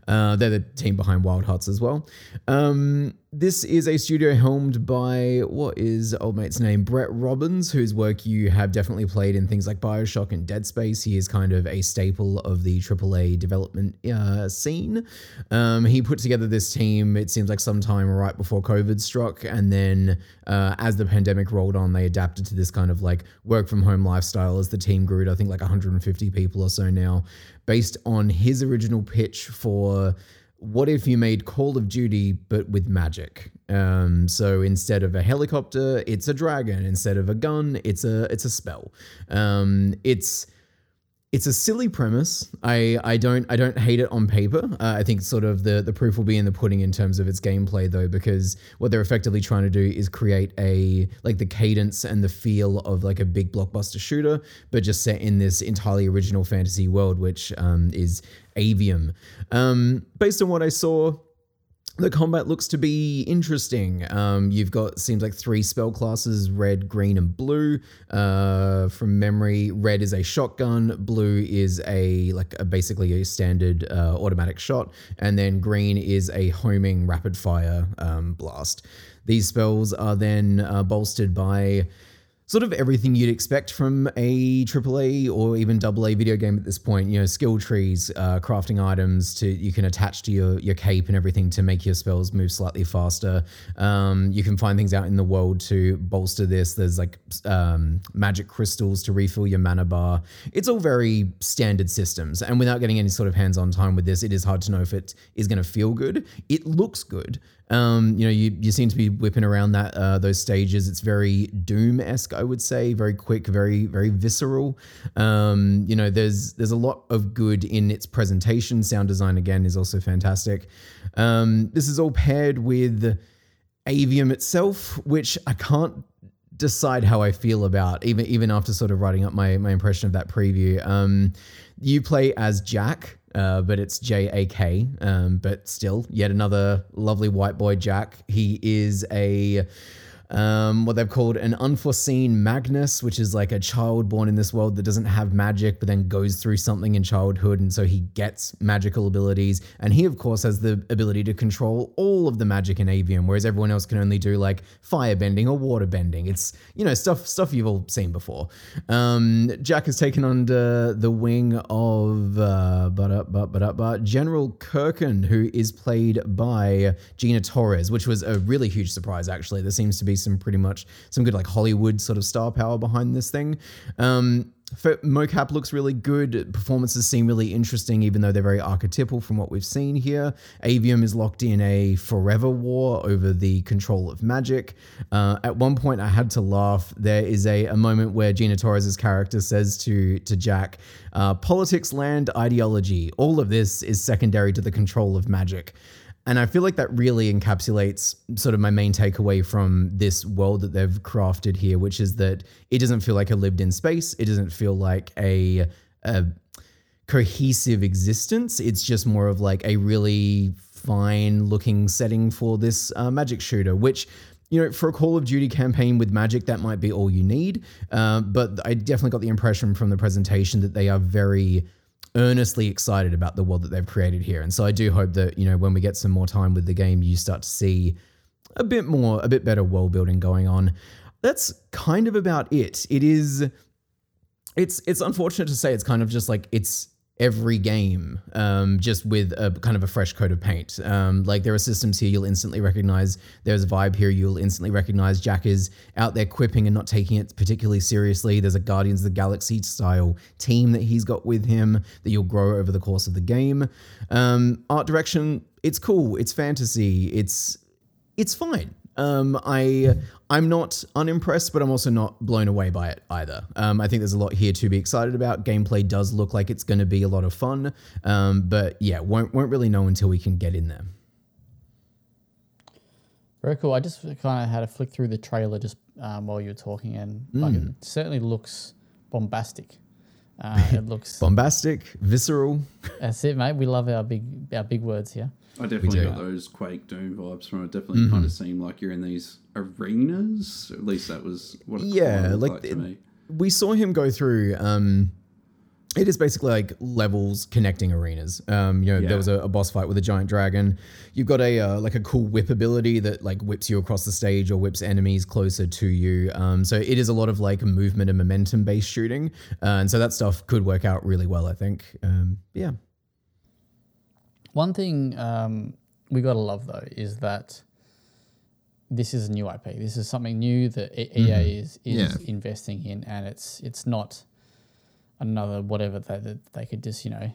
Uh, they're the team behind Wild Hearts as well. Um, this is a studio helmed by what is old mate's name? Bret Robbins, whose work you have definitely played in things like Bioshock and Dead Space. He is kind of a staple of the AAA development uh, scene. Um, he put together this team, it seems like sometime right before COVID struck. And then uh, as the pandemic rolled on, they adapted to this kind of like work from home lifestyle as the team grew to, I think, like 150 people or so now, based on his original pitch for what if you made Call of Duty but with magic? Um, so instead of a helicopter, it's a dragon. Instead of a gun, it's a it's a spell. Um, it's it's a silly premise. I, I don't I don't hate it on paper. Uh, I think sort of the the proof will be in the pudding in terms of its gameplay though, because what they're effectively trying to do is create a like the cadence and the feel of like a big blockbuster shooter, but just set in this entirely original fantasy world, which um, is Aveum. Um, based on what I saw, the combat looks to be interesting. Um, you've got seems like three spell classes: red, green, and blue. Uh, from memory, red is a shotgun, blue is a like a, basically a standard uh, automatic shot, and then green is a homing rapid fire um, blast. These spells are then uh, bolstered by sort of everything you'd expect from a AAA or even AA video game at this point. You know, skill trees, uh, crafting items to you can attach to your your cape and everything to make your spells move slightly faster. Um, you can find things out in the world to bolster this. There's like um, magic crystals to refill your mana bar. It's all very standard systems, and without getting any sort of hands-on time with this, it is hard to know if it is going to feel good. It looks good. Um, you know, you, you seem to be whipping around that uh, those stages. It's very Doom esque, I would say. Very quick, very very visceral. Um, you know, there's there's a lot of good in its presentation. Sound design again is also fantastic. Um, this is all paired with Aveum itself, which I can't decide how I feel about even even after sort of writing up my my impression of that preview. Um, you play as Jack, uh, but it's J A K. Um, but still, yet another lovely white boy Jack. He is a um, what they've called an unforeseen Magnus, which is like a child born in this world that doesn't have magic, but then goes through something in childhood, and so he gets magical abilities. And he, of course, has the ability to control all of the magic in Aveum, whereas everyone else can only do like fire bending or water bending. It's you know stuff stuff you've all seen before. Um, Jack has taken under the wing of uh, but up but but up but General Kirkan, who is played by Gina Torres, which was a really huge surprise. Actually, there seems to be some pretty much some good like Hollywood sort of star power behind this thing. Um, mocap looks really good. Performances seem really interesting, even though they're very archetypal from what we've seen here. Aveum is locked in a forever war over the control of magic. Uh, at one point, I had to laugh. There is a, a moment where Gina Torres' character says to to Jack, uh, "Politics, land, ideology. All of this is secondary to the control of magic." And I feel like that really encapsulates sort of my main takeaway from this world that they've crafted here, which is that it doesn't feel like a lived in space. It doesn't feel like a, a cohesive existence. It's just more of like a really fine looking setting for this uh, magic shooter, which you know, for a Call of Duty campaign with magic, that might be all you need. Uh, but I definitely got the impression from the presentation that they are very earnestly excited about the world that they've created here. And so I do hope that, you know, when we get some more time with the game, you start to see a bit more, a bit better world building going on. That's kind of about it. It is. It's it's unfortunate to say it's kind of just like it's every game, um, just with a kind of a fresh coat of paint. Um, like there are systems here you'll instantly recognize. There's a vibe here you'll instantly recognize. Jack is out there quipping and not taking it particularly seriously. There's a Guardians of the Galaxy style team that he's got with him that you'll grow over the course of the game. Um, art direction, it's cool. It's fantasy. It's it's fine. Um, I I'm not unimpressed, but I'm also not blown away by it either. Um, I think there's a lot here to be excited about. Gameplay does look like it's going to be a lot of fun, um, but yeah, won't won't really know until we can get in there. Very cool. I just kind of had a flick through the trailer just um, while you were talking, and like Hmm. it certainly looks bombastic. Uh, it looks. Bombastic, visceral. that's it, mate. We love our big our big words here. I definitely got those Quake Doom vibes from it. Definitely kind of seemed like you're in these arenas. At least that was what it Yeah, like like it- me. we saw him go through um it is basically like levels connecting arenas um you know Yeah. there was a, a boss fight with a giant dragon you've got a uh, like a cool whip ability that like whips you across the stage or whips enemies closer to you um so it is a lot of like movement and momentum based shooting uh, and so that stuff could work out really well i think um yeah One thing um, we gotta love though is that this is a new IP. This is something new that E- EA is is Yeah. investing in, and it's it's not another whatever that, that they could just you know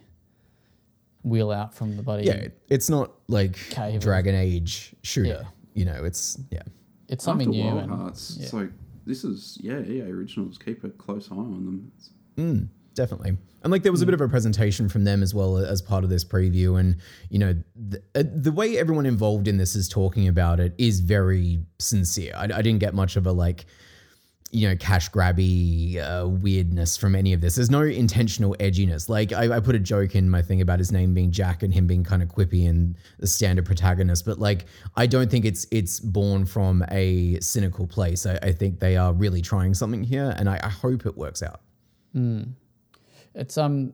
wheel out from the body. yeah it's not like Cave of- dragon age shooter Yeah. you know it's yeah it's something After new. Wild And, Hearts, it's like this is yeah, EA originals. Keep a close eye on them. Mm, definitely. And like there was a bit of a presentation from them as well as part of this preview. And, you know, the, uh, the way everyone involved in this is talking about it is very sincere. I, I didn't get much of a like, you know, cash grabby uh, weirdness from any of this. There's no intentional edginess. Like I, I put a joke in my thing about his name being Jack and him being kind of quippy and the standard protagonist, but like I don't think it's it's born from a cynical place. I, I think they are really trying something here, and I, I hope it works out. It's um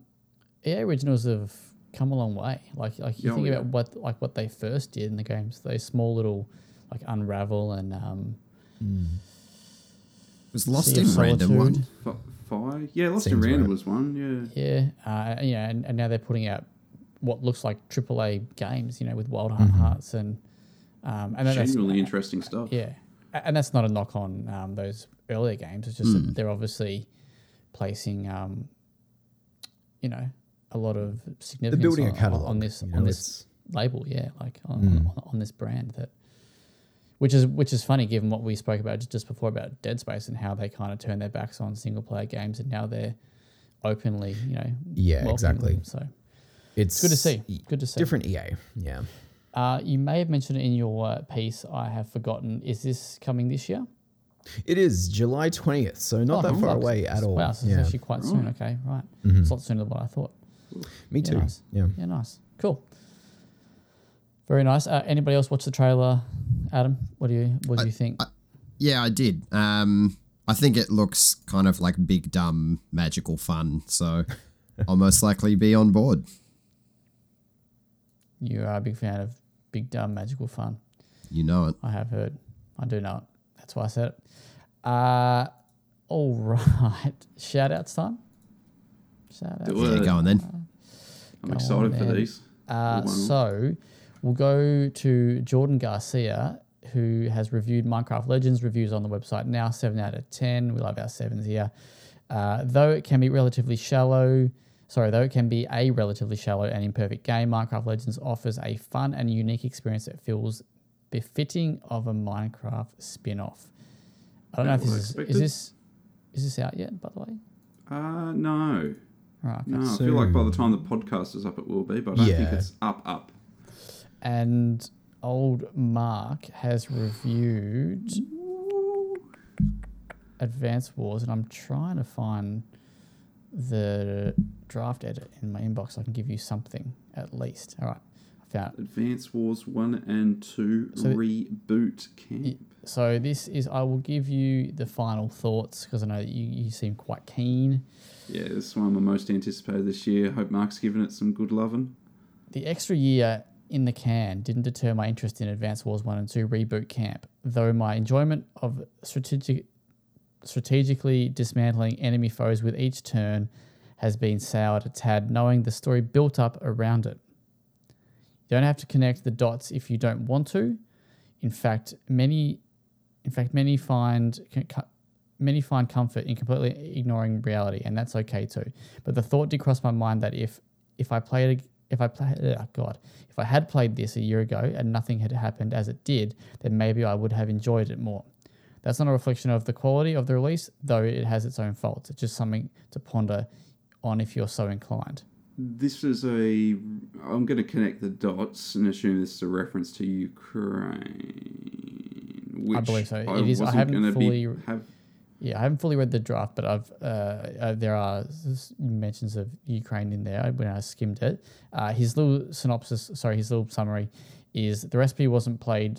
EA originals have come a long way. Like like you Yeah, think yeah. about what like what they first did in the games, those small little like Unravel and um Was Lost Sea in random one? Solitude. Fi- Fire, yeah, Lost Seems in Random right. was one. Yeah, Yeah, uh, yeah, and, and now they're putting out what looks like AAA games, you know, with Wild Mm-hmm. Hearts and um, and that's, genuinely interesting stuff. yeah, and that's not a knock on um, those earlier games. It's just Mm. that they're obviously placing, um, you know, a lot of significance They're building a on, catalog on this you on this label, yeah, like on, Mm. on, on this brand that. Which is which is funny given what we spoke about just- before about Dead Space and how they kind of turn their backs on single player games and now they're openly, you know, Yeah, exactly. them. So It's good to see. Good to see. Different EA. Yeah. Uh, you may have mentioned it in your uh, piece. I have forgotten. Is this coming this year? It is July 20th, so not Oh, that far away at all. Wow, so it's yeah. Mm-hmm. actually quite soon. Okay, right. It's a lot sooner than what I thought. Me Yeah, too. nice. Yeah. Yeah, nice. Cool. Very nice. Uh, anybody else watch the trailer? Adam, what do you what do you think? Yeah, I did. Um, I think it looks kind of like big, dumb, magical fun. So I'll most likely be on board. you are a big fan of big dumb magical fun. You know it. I have heard. I do know it. That's why I said it. Uh, all right. Shout outs time. Shout outs. Do Yeah, it. go on then. I'm Go excited on for then. these. Uh, so we'll go to Jordan Garcia, who has reviewed Minecraft Legends reviews on the website now, 7 out of 10. We love our sevens here. Uh, though it can be relatively shallow, sorry, though it can be a relatively shallow and imperfect game, Minecraft Legends offers a fun and unique experience that feels befitting of a Minecraft spin off. I don't know if this what I is, is this is this out yet, by the way? Uh, no. Right, okay. No, I feel like by the time the podcast is up, it will be, but I don't think Yeah. it's up, up. and old Mark has reviewed Advance Wars, and I'm trying to find the draft edit in my inbox. So I can give you something at least. All right, Found. Advance Wars 1 and 2 So- Reboot Camp. So this is. I will give you the final thoughts because I know that you, you seem quite keen. Yeah, this is one of my most anticipated this year. Hope Mark's given it some good loving. The extra year in the can didn't deter my interest in Advance Wars 1 and 2 Reboot Camp, though my enjoyment of strategic, strategically dismantling enemy foes with each turn has been soured a tad, knowing the story built up around it. You don't have to connect the dots if you don't want to. In fact, many, in fact, many find many find comfort in completely ignoring reality, and that's okay too. But the thought did cross my mind that if if I played if I played oh God if I had played this a year ago and nothing had happened as it did, then maybe I would have enjoyed it more. That's not a reflection of the quality of the release, though it has its own faults. It's just something to ponder on if you're so inclined. This is a. I'm going to connect the dots and assume this is a reference to Ukraine. Which I believe so. I It is- I haven't fully- Be, have, Yeah, I haven't fully read the draft, but I've uh, uh, there are mentions of Ukraine in there when I skimmed it. Uh, his little synopsis, sorry, his little summary is the recipe wasn't played.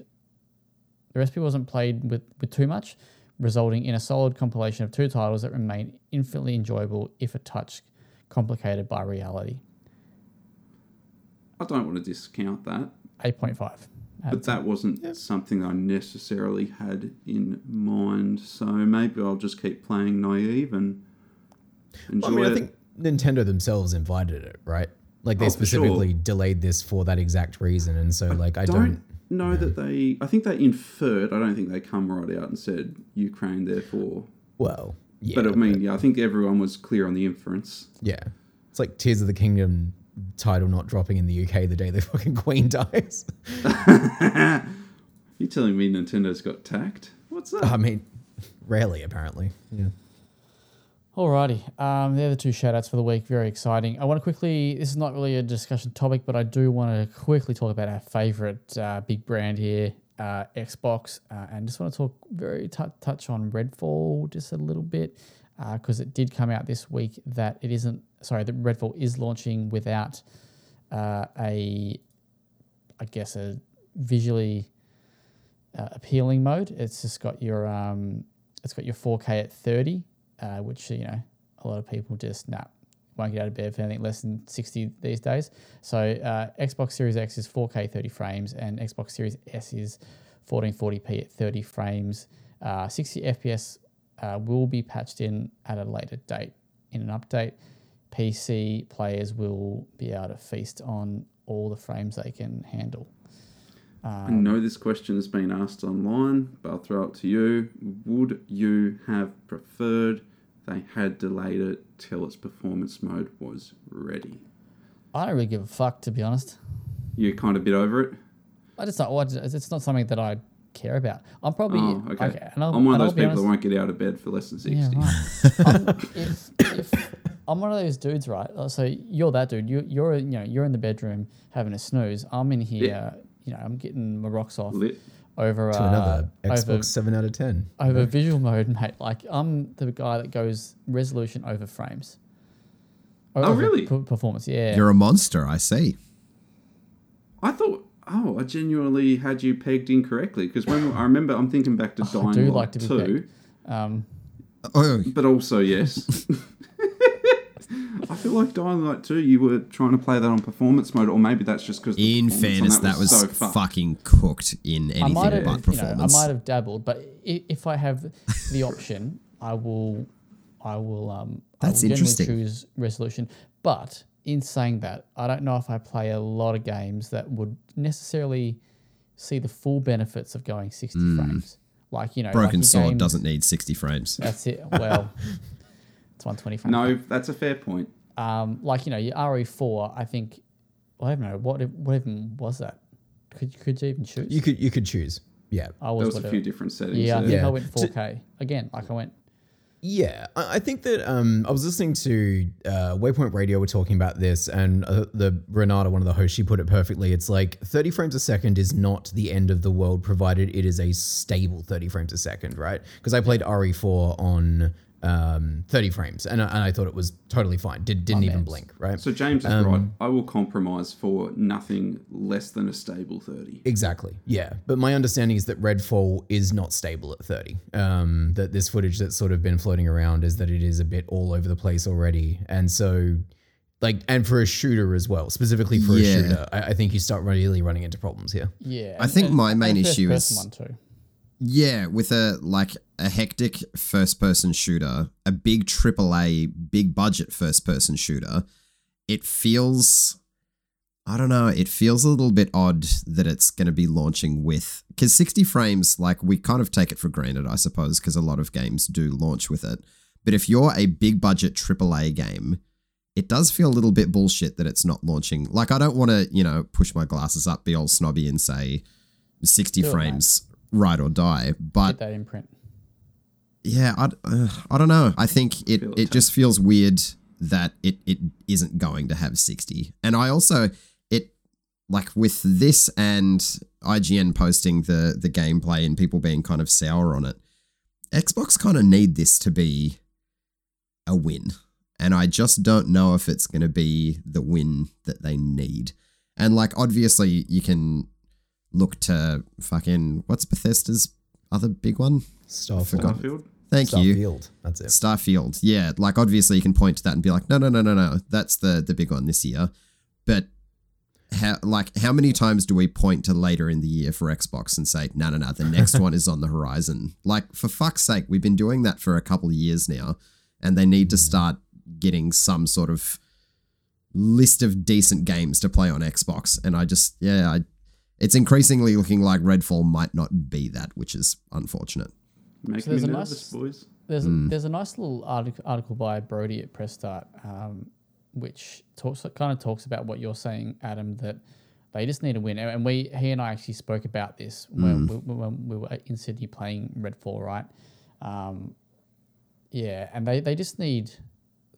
The recipe wasn't played with, with too much, resulting in a solid compilation of two titles that remain infinitely enjoyable, if a touch complicated by reality. I don't want to discount that, Eight point five. but that wasn't something I necessarily had in mind. So maybe I'll just keep playing naive and enjoy I mean, I think Nintendo themselves invited it, right? Like they Oh, specifically sure. delayed this for that exact reason, and so like I don't, don't. know that they. I think they inferred. I don't think they come right out and said Ukraine. Therefore, Well, yeah, but I mean, yeah, I think everyone was clear on the inference. yeah, it's like Tears of the Kingdom title not dropping in the UK the day the fucking Queen dies. You telling me Nintendo's got tact? What's that? I mean, rarely apparently. Yeah. Alrighty, um, they're the two shoutouts for the week. Very exciting. I want to quickly. This is not really a discussion topic, but I do want to quickly talk about our favorite uh, big brand here, uh, Xbox, uh, and just want to talk very tou touch on Redfall just a little bit because it did come out this week that it isn't. Sorry, that Redfall is launching without uh, a, I guess a visually uh, appealing mode. It's just got your um, it's got your 4K at 30, uh, which you know a lot of people just nah won't get out of bed for anything less than 60 these days. So uh, Xbox Series X is 4K 30 frames, and Xbox Series S is 1440p at 30 frames. Uh, 60 FPS uh, will be patched in at a later date in an update. PC players will be able to feast on all the frames they can handle. I know this question has been asked online, but I'll throw it to you. Would you have preferred they had delayed it till its performance mode was ready? I don't really give a fuck, to be honest. You're kind of bit over it. I just not. what- It's not something that I care about. I'm probably Oh, okay. and I'll, I'm one of those people that won't get out of bed for less than 60. Yeah, right. I'm, if, if I'm one of those dudes, right? uh, So you're that dude. You, you're you know you're in the bedroom having a snooze. I'm in here. Yeah. You know, I'm getting my rocks off Lit. Over To uh, another Xbox over, seven out of ten. over visual mode, mate. Like I'm the guy that goes resolution over frames. O- Oh, over really? p- performance, yeah. You're a monster, I see. I thought, oh, I genuinely had you pegged incorrectly because when I remember, I'm thinking back to Dying I do Light like to be 2. Um, Oh, but also, yes. I feel like Dying Light 2, you were trying to play that on performance mode, or maybe that's just because in fairness, that was, so fucked. fucking cooked in I might anything have, but you know, I might have dabbled, but if I have the option, I will, I will, um, That's I will interesting. choose resolution. But in saying that, I don't know if I play a lot of games that would necessarily see the full benefits of going sixty frames. Like you know. Broken your Sword games- doesn't need 60 frames. That's it. Well, it's one twenty frames. No, that's a fair point. Um, like you know, your RE4, I think. Well, I don't know what. What even was that? Could could you even choose? You could you could choose. Yeah. I There was, was a few different settings. Yeah, I there. think I went 4K again. Like I went. Yeah, I I think that um, I was listening to uh, Waypoint Radio. We're talking about this, and uh, the Renata, one of the hosts, she put it perfectly. It's like 30 frames a second is not the end of the world, provided it is a stable 30 frames a second, right? Because I played RE4 on um, 30 frames, and I, and I thought it was totally fine. Did, didn't even man. blink, right? So James is Um, right. I will compromise for nothing less than a stable 30. Exactly. Yeah. But my understanding is that Redfall is not stable at 30. Um, that this footage that's sort of been floating around is that it is a bit all over the place already. And so Like, and for a shooter as well, specifically for Yeah. a shooter, I, I think you start really running into problems here. Yeah, I think my main a issue is- one too. Yeah, with a like a hectic first person shooter, a big AAA, big budget first person shooter, it feels I don't know, it feels a little bit odd that it's going to be launching with cuz 60 frames like we kind of take it for granted I suppose because a lot of games do launch with it. But if you're a big budget AAA game, it does feel a little bit bullshit that it's not launching. Like I don't want to, you know, push my glasses up, be all snobby and say 60 Do it, mate. frames ride or die, but Get that imprint. yeah, I, uh, I don't know. I think it, Feel it it just feels weird that it, it isn't going to have 60. And I also, it like with this and IGN posting the, the gameplay and people being kind of sour on it, Xbox kind of need this to be a win. And I just don't know if it's going to be the win that they need. And like, obviously, you can look to fucking, what's Bethesda's other big one? Starfield. Forgot. Starfield. Thank you. Starfield. That's it. Starfield. Yeah, like obviously you can point to that and be like, no, no, no, no, no, that's the the big one this year. But how like how many times do we point to later in the year for Xbox and say, no, no, no, the next one is on the horizon? Like for fuck's sake, we've been doing that for a couple of years now, and they need to mm. start getting some sort of list of decent games to play on Xbox. And I just, yeah, I, it's increasingly looking like Redfall might not be that, which is unfortunate. Making So there's me a nervous, nice- boys. There's Hmm. there's a nice little article, article by Brody at Press Start, um, which talks kind of talks about what you're saying, Adam, that they just need a win. And we he and I actually spoke about this when, Hmm. we, when we were in Sydney playing Redfall, right? Um, yeah, and they, they just need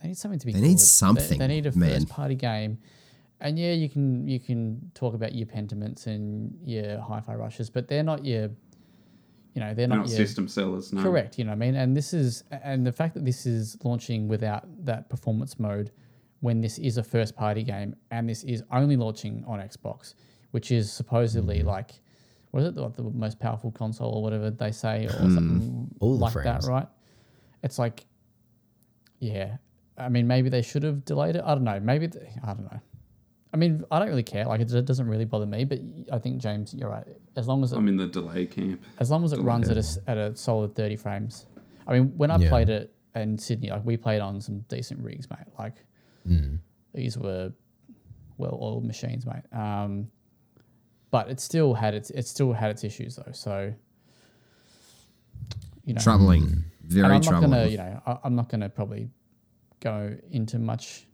they need something to be. They need good. something, They, need a man. first party game. And yeah, you can you can talk about your pentiments and your hi-fi rushes, but they're not your, you know, they're They're not not your system sellers, no. Correct. You know what I mean? And this is and the fact that this is launching without that performance mode when this is a first party game and this is only launching on Xbox, which is supposedly Mm-hmm. like what is it, like the most powerful console or whatever they say or Hmm. something All the like that, right? It's like yeah. I mean maybe they should have delayed it. I don't know. Maybe th- I don't know. I mean, I don't really care. Like, it, it doesn't really bother me. But I think James, you're right. As long as it I'm in the delay camp. as long as it Delay. runs at a, s- at a solid 30 frames. I mean, when I Yeah. played it in Sydney, like we played on some decent rigs, mate. Like these were well-oiled machines, mate. Um, but it still had its it still had its issues though. So you know, Troubling. Very I'm not troubling. gonna, you know, I, I'm not gonna probably go into much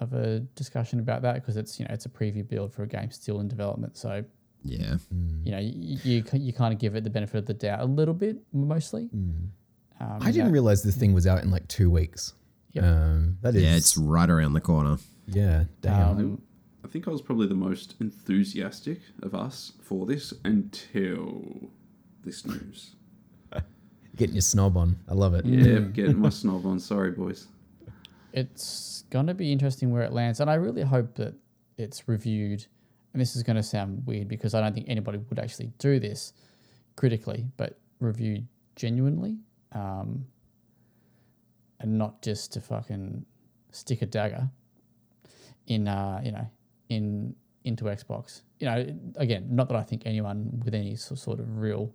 of a discussion about that because it's you know it's a preview build for a game still in development. So yeah. you know, you, you you kind of give it the benefit of the doubt a little bit, mostly. Um, I didn't realize this thing was out in like two weeks. Yep. Um, that is, Yeah, it's right around the corner. yeah, damn. Um, I think I was probably the most enthusiastic of us for this until this news. Getting your snob on, I love it. Yeah, getting my snob on. Sorry, boys. It's going to be interesting where it lands, and I really hope that it's reviewed. And this is going to sound weird because I don't think anybody would actually do this critically, but reviewed genuinely, um, and not just to fucking stick a dagger in, uh, you know, in into Xbox. You know, again, not that I think anyone with any sort of real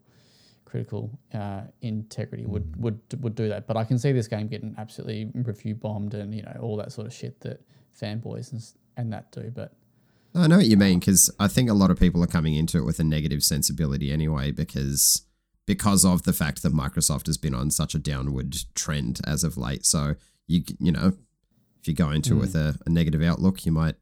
critical uh, integrity would, would would do that. But I can see this game getting absolutely review bombed and you know all that sort of shit that fanboys and and that do. But I know what you mean because I think a lot of people are coming into it with a negative sensibility anyway because because of the fact that Microsoft has been on such a downward trend as of late. So you you know if you go into it with a, a negative outlook, you might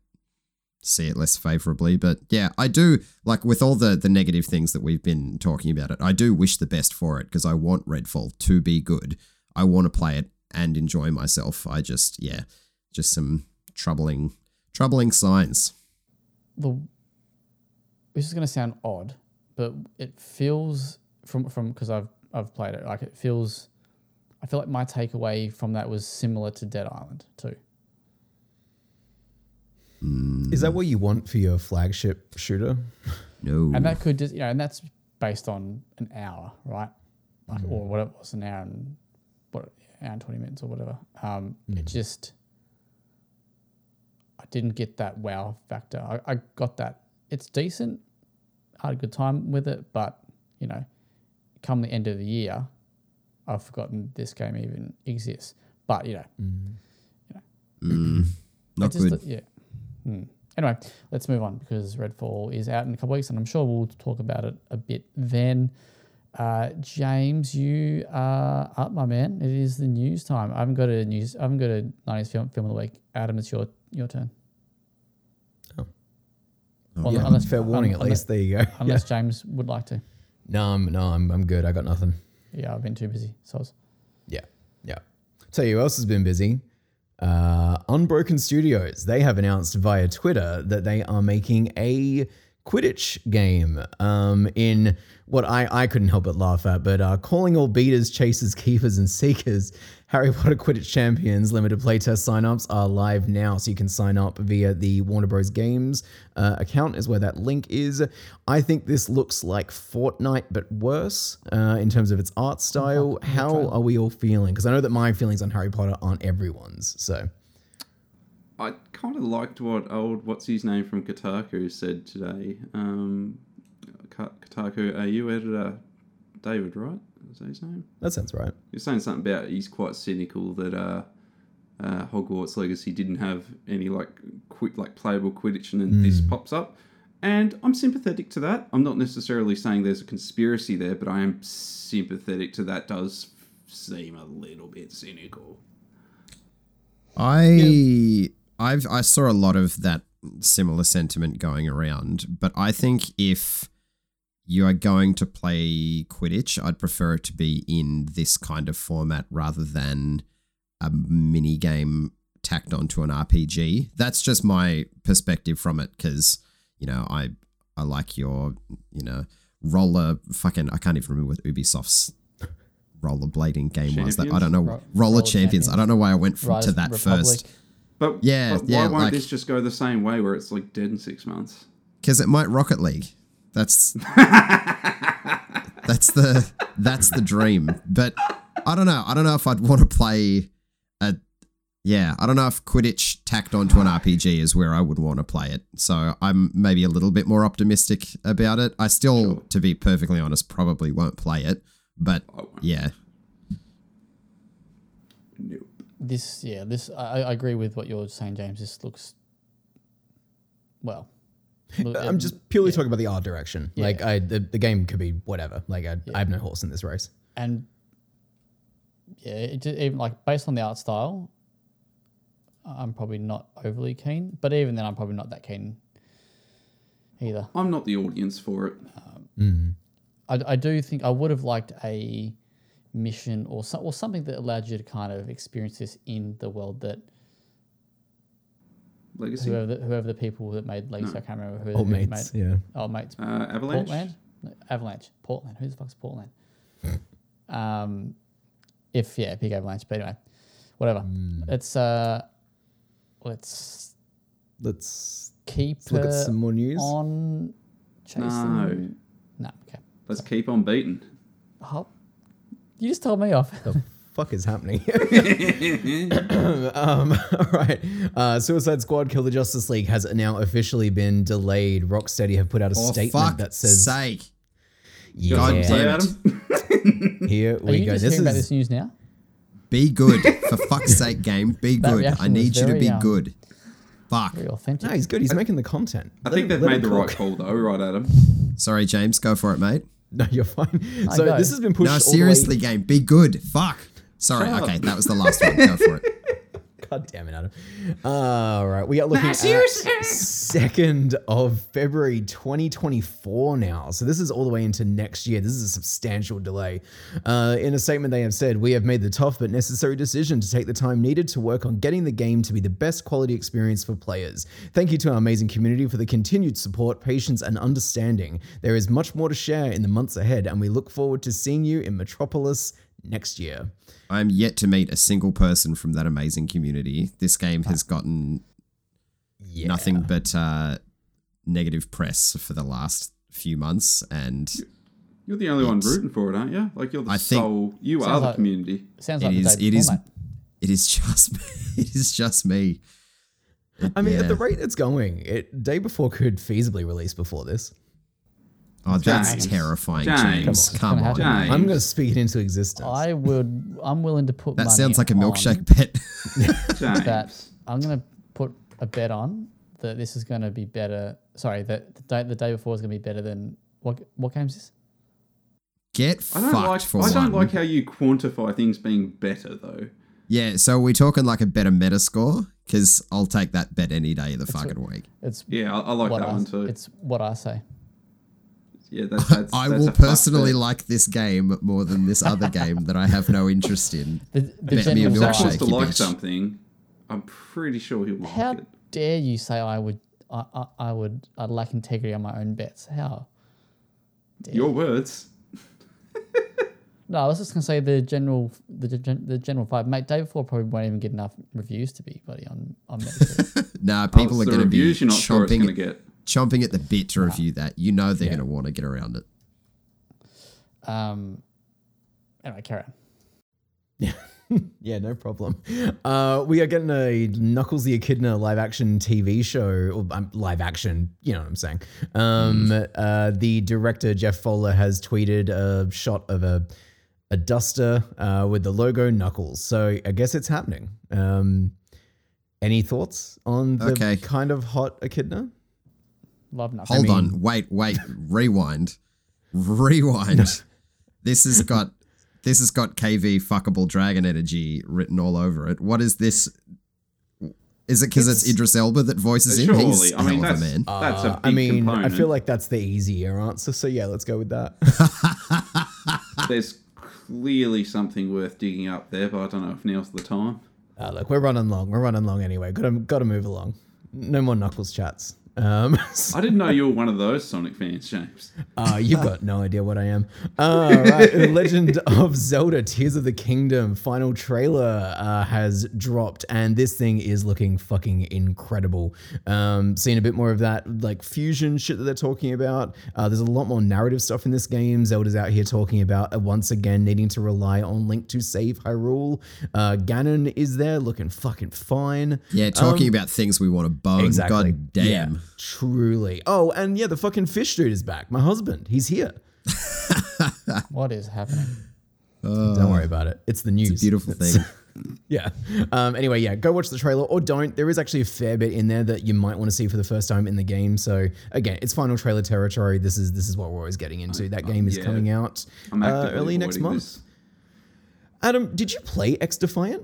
see it less favorably. But yeah, I do like with all the the negative things that we've been talking about it. I do wish the best for it because I want Redfall to be good. I want to play it and enjoy myself. I just yeah, just some troubling troubling signs. the this is going to sound odd, but it feels from from because I've I've played it like it feels. I feel like my takeaway from that was similar to Dead Island too. Is that what you want for your flagship shooter? No. and that could just you know, and that's based on an hour, right? Like, or whatever it was, an hour and what, hour and twenty minutes or whatever. Um, It just, I didn't get that wow factor. I, I got that. It's decent. I had a good time with it, but you know, come the end of the year, I've forgotten this game even exists. But you know, Mm, not it just- good. Yeah. Hmm. Anyway, let's move on because Redfall is out in a couple weeks, and I'm sure we'll talk about it a bit then. Uh, James, you are up, my man. It is the news time. I haven't got a news. I haven't got a 90s film, film of the week. Adam, it's your your turn. Oh. Well, Yeah, unless- fair warning at unless- least. There you go. Unless James would like to. No, I'm, no, I'm, I'm good. I got nothing. Yeah, I've been too busy. So I was, Yeah, yeah. Tell you who else has been busy. Uh, Unbroken Studios. They have announced via Twitter that they are making a Quidditch game. Um, in what I I couldn't help but laugh at, but uh, calling all beaters, chasers, keepers, and seekers. Harry Potter Quidditch Champions limited playtest signups are live now, so you can sign up via the Warner Bros. Games uh, account, is where that link is. I think this looks like Fortnite, but worse uh, in terms of its art style. How are we all feeling? Because I know that my feelings on Harry Potter aren't everyone's. So I kind of liked what old what's his name from Kotaku said today. Um, Ka- Kotaku AU editor David, right? Is that his name? that sounds right. You're saying something about he's quite cynical that uh, uh, Hogwarts Legacy didn't have any like quick like playable Quidditch, and then this pops up. And I'm sympathetic to that. I'm not necessarily saying there's a conspiracy there, but I am sympathetic to that. Does seem a little bit cynical. I I've I saw a lot of that similar sentiment going around, but I think if you are going to play Quidditch, I'd prefer it to be in this kind of format rather than a mini game tacked onto an RPG. That's just my perspective from it because you know I I like your you know roller fucking I can't even remember what Ubisoft's rollerblading game was that I don't know Ro- roller, Roller champions. I don't know why I went from, to that Republic. first But Yeah, but why yeah, won't like- this just go the same way where it's like dead in six months? because it might Rocket League. That's that's the that's the dream. But I don't know. I don't know if I'd want to play a yeah. I don't know if Quidditch tacked onto an RPG is where I would want to play it. So I'm maybe a little bit more optimistic about it. I still, Sure. to be perfectly honest, probably won't play it. But yeah, nope. This, yeah, this, I, I agree with what you're saying, James. This looks, well, look- Uh, I'm um, just purely talking about the art direction. Yeah. Like I, the, the game could be whatever. Like I, I have no horse in this race. and yeah, it just, even like based on the art style, I'm probably not overly keen. But even then, I'm probably not that keen either. I'm not the audience for it. Um, mm. I, I do think I would have liked a mission or so, or something that allowed you to kind of experience this in the world that Legacy, whoever the, whoever the people that made Legacy, I can't remember who, Old mates. made. Yeah. Oh, mates, uh, Avalanche. Portland, No, Avalanche, Portland. Who the fuck's Portland? um, if yeah, big Avalanche. But anyway, whatever. Let's uh, let's Let's, keep let's look at some more news. on chasing. No. No, okay. Let's keep on beating. Oh, you just told me off. the fuck is happening? um, all right. Uh, Suicide Squad Kill the Justice League has now officially been delayed. Rocksteady have put out a for statement fuck that says, sake. yeah, God Say, damn it. Adam. here Are we you go. just This hearing about is this news now? Be good. For fuck's sake, game. Be That good. I need you to be um, good. Fuck. Very authentic. no, he's good. He's making the content. I Let think him- they've let made him the right call, though, right, Adam? Sorry, James. Go for it, mate. No, you're fine. so go. this has been pushed. No, all the way- seriously, game. Be good. Fuck. Sorry. Shut up. Okay, that was the last one. Go for it. God damn it, Adam. All right, we are looking at second of February 2024 now. So this is all the way into next year. This is a substantial delay. Uh, in a statement, they have said, "We have made the tough but necessary decision to take the time needed to work on getting the game to be the best quality experience for players. Thank you to our amazing community for the continued support, patience, and understanding. There is much more to share in the months ahead, and we look forward to seeing you in Metropolis." Next year. I'm yet to meet a single person from that amazing community. This game has gotten Yeah. nothing but uh, negative press for the last few months, and You're the only one rooting for it, aren't you? Like, you're the I think- soul. You Sounds are the like- community. Sounds like is- the day it before, is- mate. it is just it is just me. I mean, at the rate it's going, it day before could feasibly release before this. Oh, that's James. terrifying, James. James. Come Come on, on. it's gonna happen. James. I'm going to speak it into existence. I would. I'm willing to put. That money sounds like a milkshake bet. James. That I'm gonna put a bet on that this is gonna be better. Sorry, that the day the day before is gonna be better than what what game's this? Get I don't fucked like. for I don't like how you quantify things being better though. yeah, so we're talking like a better meta score? Because I'll take that bet any day of the fucking week. It's Yeah, I, I like that I, one too. It's what I say. Yeah, that's, that's I that's will personally bet. like this game more than this other game that I have no interest in. The, the Bet me a general If Zach milkshake, wants to you like bitch. something, I'm pretty sure he'll like How it. dare you say I would? I, I, I would. I lack integrity on my own bets. How? Dare Your words. No, I was just gonna say the general the gen, the general vibe. Mate, day before probably won't even get enough reviews to be bloody on on Metacritic. Nah, Oh, people it's are the going to be reviews you're not sure it's going to get. Chomping at the bit to review that. You know they're going to want to get around it. um. Anyway, carry on. Yeah, no problem. Uh, we are getting a Knuckles the Echidna live action TV show, or um, live action, you know what I'm saying. Um, uh, the director, Jeff Fowler, has tweeted a shot of a, a duster uh, with the logo Knuckles. So I guess it's happening. Um, any thoughts on the Okay. kind of hot Echidna? Love nothing. Hold mean- on. Wait, wait. Rewind. Rewind. this has got this has got KV fuckable dragon energy written all over it. What is this? Is it because it's, It's- Idris Elba that voices him? Surely, He's I mean that's a man. that's a Uh, big I mean, component. I feel like that's the easier answer. So yeah, let's go with that. there's clearly something worth digging up there, but I don't know if now's the time. Uh, look, we're running long. We're running long anyway. Got to got to move along. No more knuckles chats. Um, I didn't know you were one of those Sonic fans, James. uh, you've got no idea what I am. All right, Legend of Zelda: Tears of the Kingdom final trailer uh, has dropped, and this thing is looking fucking incredible. Um, seeing a bit more of that like fusion shit that they're talking about. Uh, there's a lot more narrative stuff in this game. Zelda's out here talking about uh, once again needing to rely on Link to save Hyrule. Uh, Ganon is there, looking fucking fine. Yeah, talking about things we want to bone. Um, Exactly. God damn. Yeah, truly. Oh, and yeah, the fucking fish dude is back. My husband, he's here. What is happening? Don't worry about it. It's the news. It's a beautiful It's- thing. yeah. Um, anyway, yeah, go watch the trailer or don't. There is actually a fair bit in there that you might want to see for the first time in the game. So again, it's final trailer territory. This is this is what we're always getting into. That game is yeah. coming out uh, early next month. this. Adam, did you play X Defiant?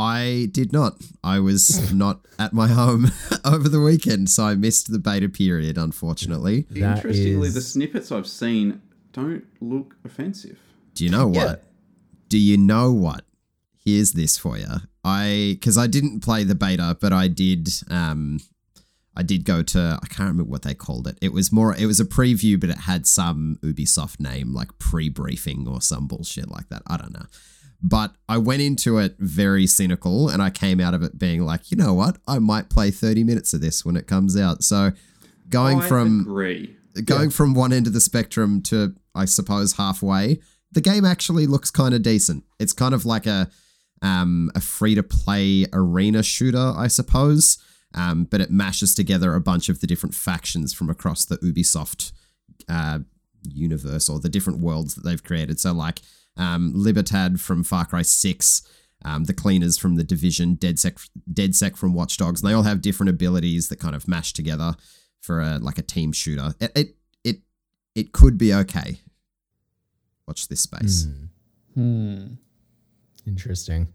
I did not. I was not at my home over the weekend, so I missed the beta period, unfortunately. That Interestingly, is- the snippets I've seen don't look offensive. Do you know what? Yeah. Do you know what? Here's this for you. I because I didn't play the beta, but I did. Um, I did go to. I can't remember what they called it. It was more. It was a preview, but it had some Ubisoft name like pre-briefing or some bullshit like that. I don't know. But I went into it very cynical, and I came out of it being like, you know what? I might play 30 minutes of this when it comes out. So, going I from agree. going from one end of the spectrum to I suppose halfway, the game actually looks kind of decent. It's kind of like a um, a free to play arena shooter, I suppose. Um, but it mashes together a bunch of the different factions from across the Ubisoft uh, universe or the different worlds that they've created. So like um, Libertad from Far Cry Six. Um, the cleaners from the division, DedSec, DedSec from Watch Dogs, and they all have different abilities that kind of mash together for a like a team shooter. It it it, it could be okay. Watch this space. Hmm. Interesting.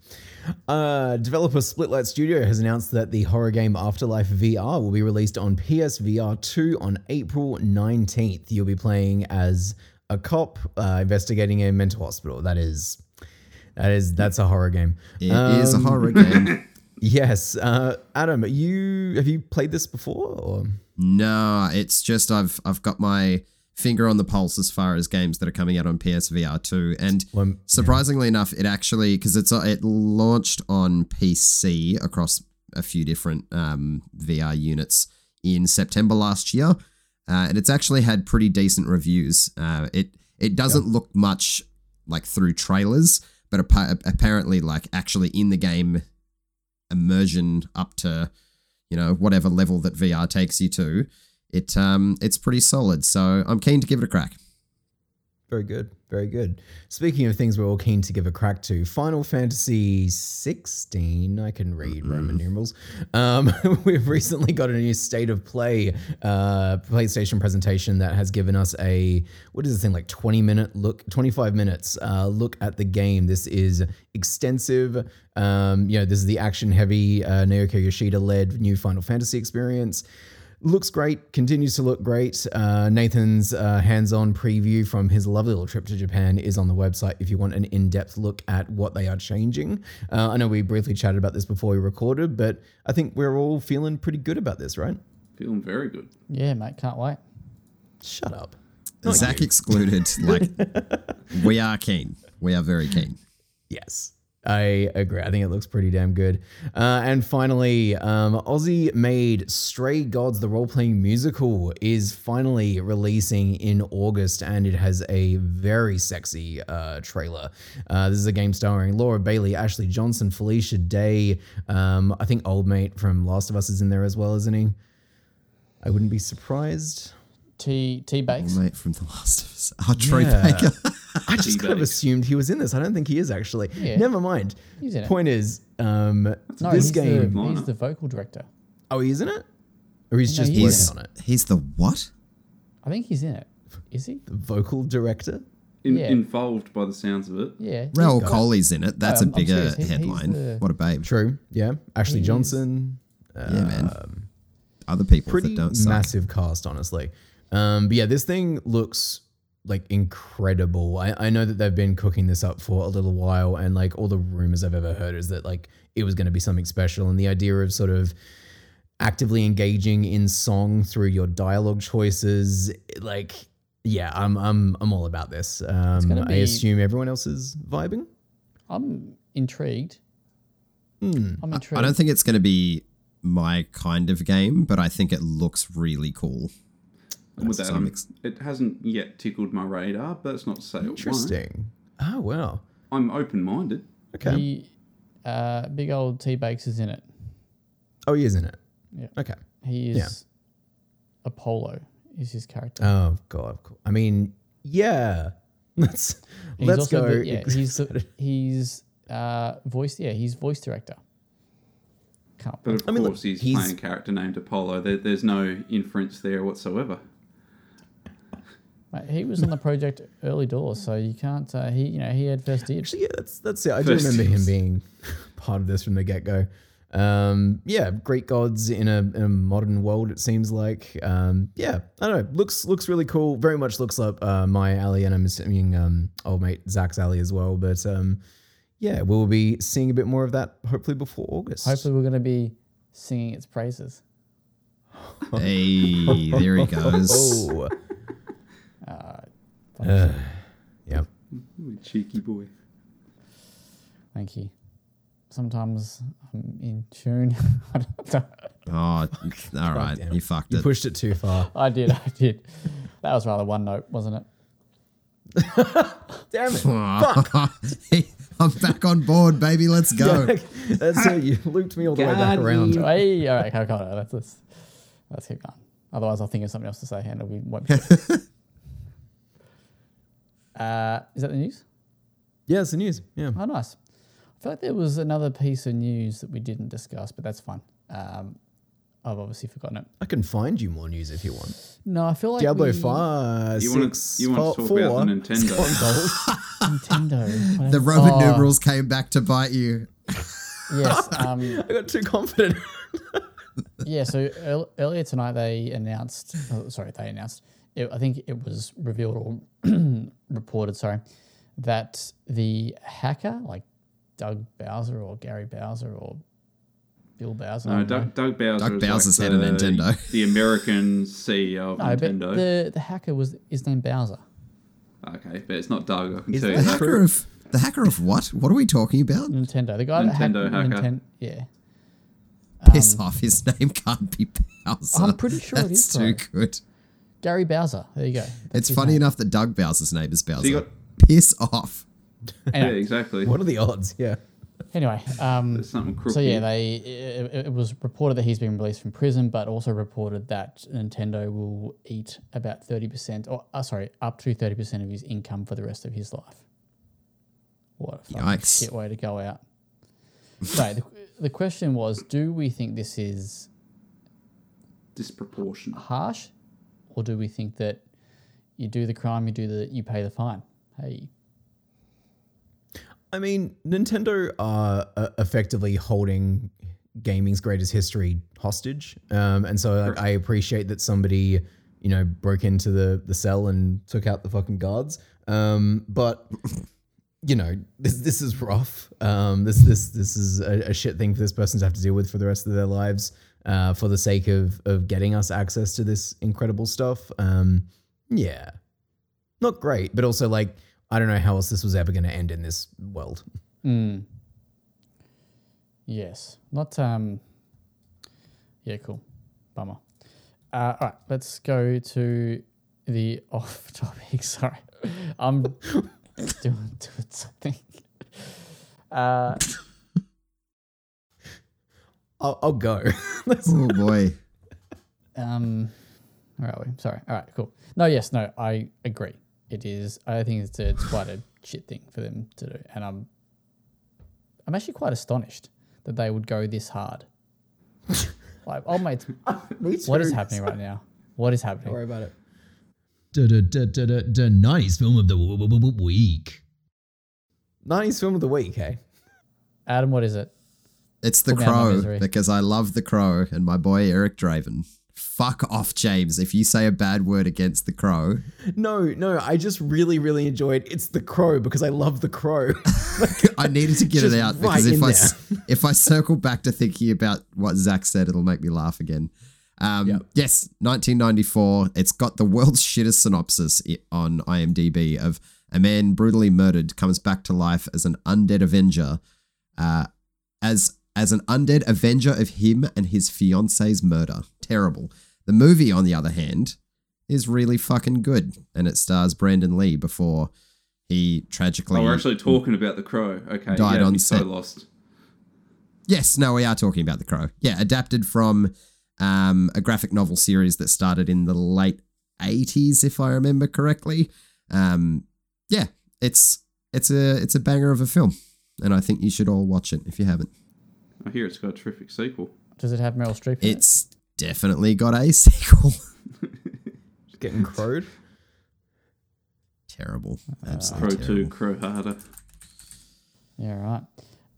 Uh, developer Splitlight Studio has announced that the horror game Afterlife VR will be released on PSVR 2 on April 19th. You'll be playing as a cop uh, investigating a mental hospital. That is, that is, that's a horror game. It is a horror game. Yes, uh, Adam, you have you played this before? Or? No, it's just I've I've got my finger on the pulse as far as games that are coming out on PSVR 2 and Well, surprisingly enough it actually because it's it launched on PC across a few different um, VR units in September last year uh, and it's actually had pretty decent reviews uh, it it doesn't look much like through trailers but appa- apparently like actually in the game immersion up to you know whatever level that VR takes you to, it um it's pretty solid. So I'm keen to give it a crack. Very good. Very good. Speaking of things we're all keen to give a crack to, Final Fantasy 16. I can read Roman numerals. Um, we've recently got a new state of play uh, PlayStation presentation that has given us a what is this thing like 20 minute look, 25 minutes uh, look at the game. This is extensive. Um, you know, this is the action heavy uh, Naoki Yoshida led new Final Fantasy experience looks great, continues to look great. Uh, Nathan's uh, hands on preview from his lovely little trip to Japan is on the website if you want an in depth look at what they are changing. Uh, I know we briefly chatted about this before we recorded, but I think we're all feeling pretty good about this, right? Feeling very good. Yeah, mate, can't wait. Shut up. Zach excluded. Like we are keen. We are very keen. Yes. I agree. I think it looks pretty damn good. Uh, and finally, um, Aussie made Stray Gods, the role playing musical, is finally releasing in August, and it has a very sexy uh, trailer. Uh, this is a game starring Laura Bailey, Ashley Johnson, Felicia Day. Um, I think Old Mate from Last of Us is in there as well, isn't he? I wouldn't be surprised. T T bakes. Mate from The Last of Us. Oh, Troy Yeah. Baker. I just kind of assumed he was in this. I don't think he is actually. Yeah. Never mind. He's in it. Point is, um, No, this he's game. The, he's the vocal director. Oh, he's in it? Or he's No, just he's working on it? He's the what? I think he's in it. Is he? The vocal director? In, Yeah. Involved by the sounds of it. Yeah. Rahul he's got it. Kohli's in it. That's I'm- a I'm bigger. He- headline. the- What a babe. True. Yeah. Ashley He's- Johnson. Yeah, man. Other people Pretty that don't suck. massive cast, honestly. Um, but yeah, this thing looks like incredible. I, I know that they've been cooking this up for a little while, and like all the rumors I've ever heard is that like it was going to be something special, and the idea of sort of actively engaging in song through your dialogue choices, like yeah, I'm I'm I'm all about this. Um, gonna I assume everyone else is vibing. I'm intrigued. Hmm. I'm intrigued. I don't think it's going to be my kind of game, but I think it looks really cool. And with that, I'm I'm- ex- it hasn't yet tickled my radar, but it's not to say it won't. Interesting. Oh wow. I'm open minded. Okay. He, uh, big old T Bakes is in it. oh, he is in it. Yeah. Okay. He is Yeah. Apollo. Is his character? Oh god. cool. I mean, yeah. Let's He's let's also go. The, yeah, he's the, he's uh voice. Yeah, he's voice director. Can't. But of I mean, look, course, he's, he's- playing a character named Apollo. There, there's no inference there whatsoever. Mate, he was on the project early doors, so you can't. Uh, he, you know, he had first dibs. Actually, yeah, that's that's it. I do First remember him being part of this from the get go. Um, yeah, Greek gods in a, in a modern world. It seems like. Um, yeah, I don't know. Looks looks really cool. Very much looks up uh, my alley, and I'm assuming um, old mate Zach's alley as well. But um, yeah, we'll be seeing a bit more of that hopefully before August. Hopefully, we're going to be singing its praises. Hey, there he goes. Oh, Funny Uh, yep. Cheeky boy. Thank you. Sometimes I'm in tune. I don't know. Oh, all right. damn. You fucked You it. pushed it too far. I did. I did. That was rather one note, wasn't it? Damn it. Hey, I'm back on board, baby. Let's go. That's it. You looped me all the way back around. you. Hey, all right, okay, okay, let's, let's let's keep going. Otherwise, I'll think of something else to say, and it'll be won't be good. Uh, is that the news? Yeah, it's the news. Yeah. Oh, nice. I feel like there was another piece of news that we didn't discuss, but that's fine. Um, I've obviously forgotten it. I can find you more news if you want. No, I feel like Diablo we- 5, You wanna- 6, you wanna talk 4. about the Nintendo. It's gone gold. Nintendo. The Roman Oh, numerals came back to bite you. Yes. Um, I got too confident. Yeah, so ear- earlier tonight they announced, oh, sorry, they announced, it, I think it was revealed or reported, sorry, that the hacker, like Doug Bowser or Gary Bowser or Bill Bowser, No. Doug, Doug Bowser. Doug is Bowser's like head of Nintendo. The American CEO of no, but Nintendo. the, the hacker was his name Bowser. Okay, but it's not Doug. I can Is tell you that The that. hacker of the hacker of what? What are we talking about? Nintendo, the guy that hacked Nintendo hacker. Ninten- yeah, Piss um, off. His name can't be Bowser. I'm pretty sure it That's is, too though. good. Gary Bowser. There you go. That's It's funny name. enough that Doug Bowser's name is Bowser. you got- Piss off. Yeah, exactly. What are the odds? Yeah. Anyway, um, something crooked. so yeah, they it, it was reported that he's been released from prison, but also reported that Nintendo will eat about thirty percent, or uh, sorry, up to thirty percent of his income for the rest of his life. What a fucking Yikes. shit way to go out. so the, the question was, do we think this is disproportionate. harsh, or do we think that you do the crime, you do the, you pay the fine? Hey, I mean, Nintendo are uh, effectively holding gaming's greatest history hostage, um, and so like, I appreciate that somebody, you know, broke into the the cell and took out the fucking guards. Um, but you know, this this is rough. Um, this this this is a, a shit thing for this person to have to deal with for the rest of their lives, uh, for the sake of of getting us access to this incredible stuff. Um, yeah, not great, but also like I don't know how else this was ever going to end in this world. Mm. Yes. Not um Yeah, cool. Bummer. Uh, all right, let's go to the off topic. Sorry. I'm doing, doing something. Uh, I'll, I'll go. Oh boy. um, where are we? Sorry. All right, cool. No, yes, no, I agree. It is. I think it's, it's quite a shit thing for them to do, and I'm, I'm actually quite astonished that they would go this hard. like, oh mate, what is happening right now? What is happening? Don't worry about it. The, the, the, the, the, the nice film of the w- w- w- week. 90s film of the week, hey? Adam, what is it? It's the Put me out of my crow because I love the crow and my boy Eric Draven. Fuck off, James. If you say a bad word against the crow, No, no, I just really, really enjoyed it. It's the Crow because I love the Crow. I needed to get it Just out right because if in I s- if I circle back to thinking about what Zach said, it'll make me laugh again. Um, Yep. Yes, 1994. It's got the world's shittest synopsis on IMDb of a man brutally murdered comes back to life as an undead Avenger, uh, as as an undead Avenger of him and his fiance's murder. Terrible. The movie, on the other hand, is really fucking good, and it stars Brandon Lee before he tragically. Oh, we're actually talking about the crow. Okay, Died yeah, on be so set. lost. Yes, no, we are talking about The Crow. Yeah, adapted from um, a graphic novel series that started in the late 80s, if I remember correctly. Um, yeah, it's it's a it's a banger of a film, and I think you should all watch it if you haven't. I hear it's got a terrific sequel. Does it have Meryl Streep? in it? It's definitely got a sequel. Just getting crowed. Terrible, Crow absolutely two, terrible. crow harder. Yeah, right.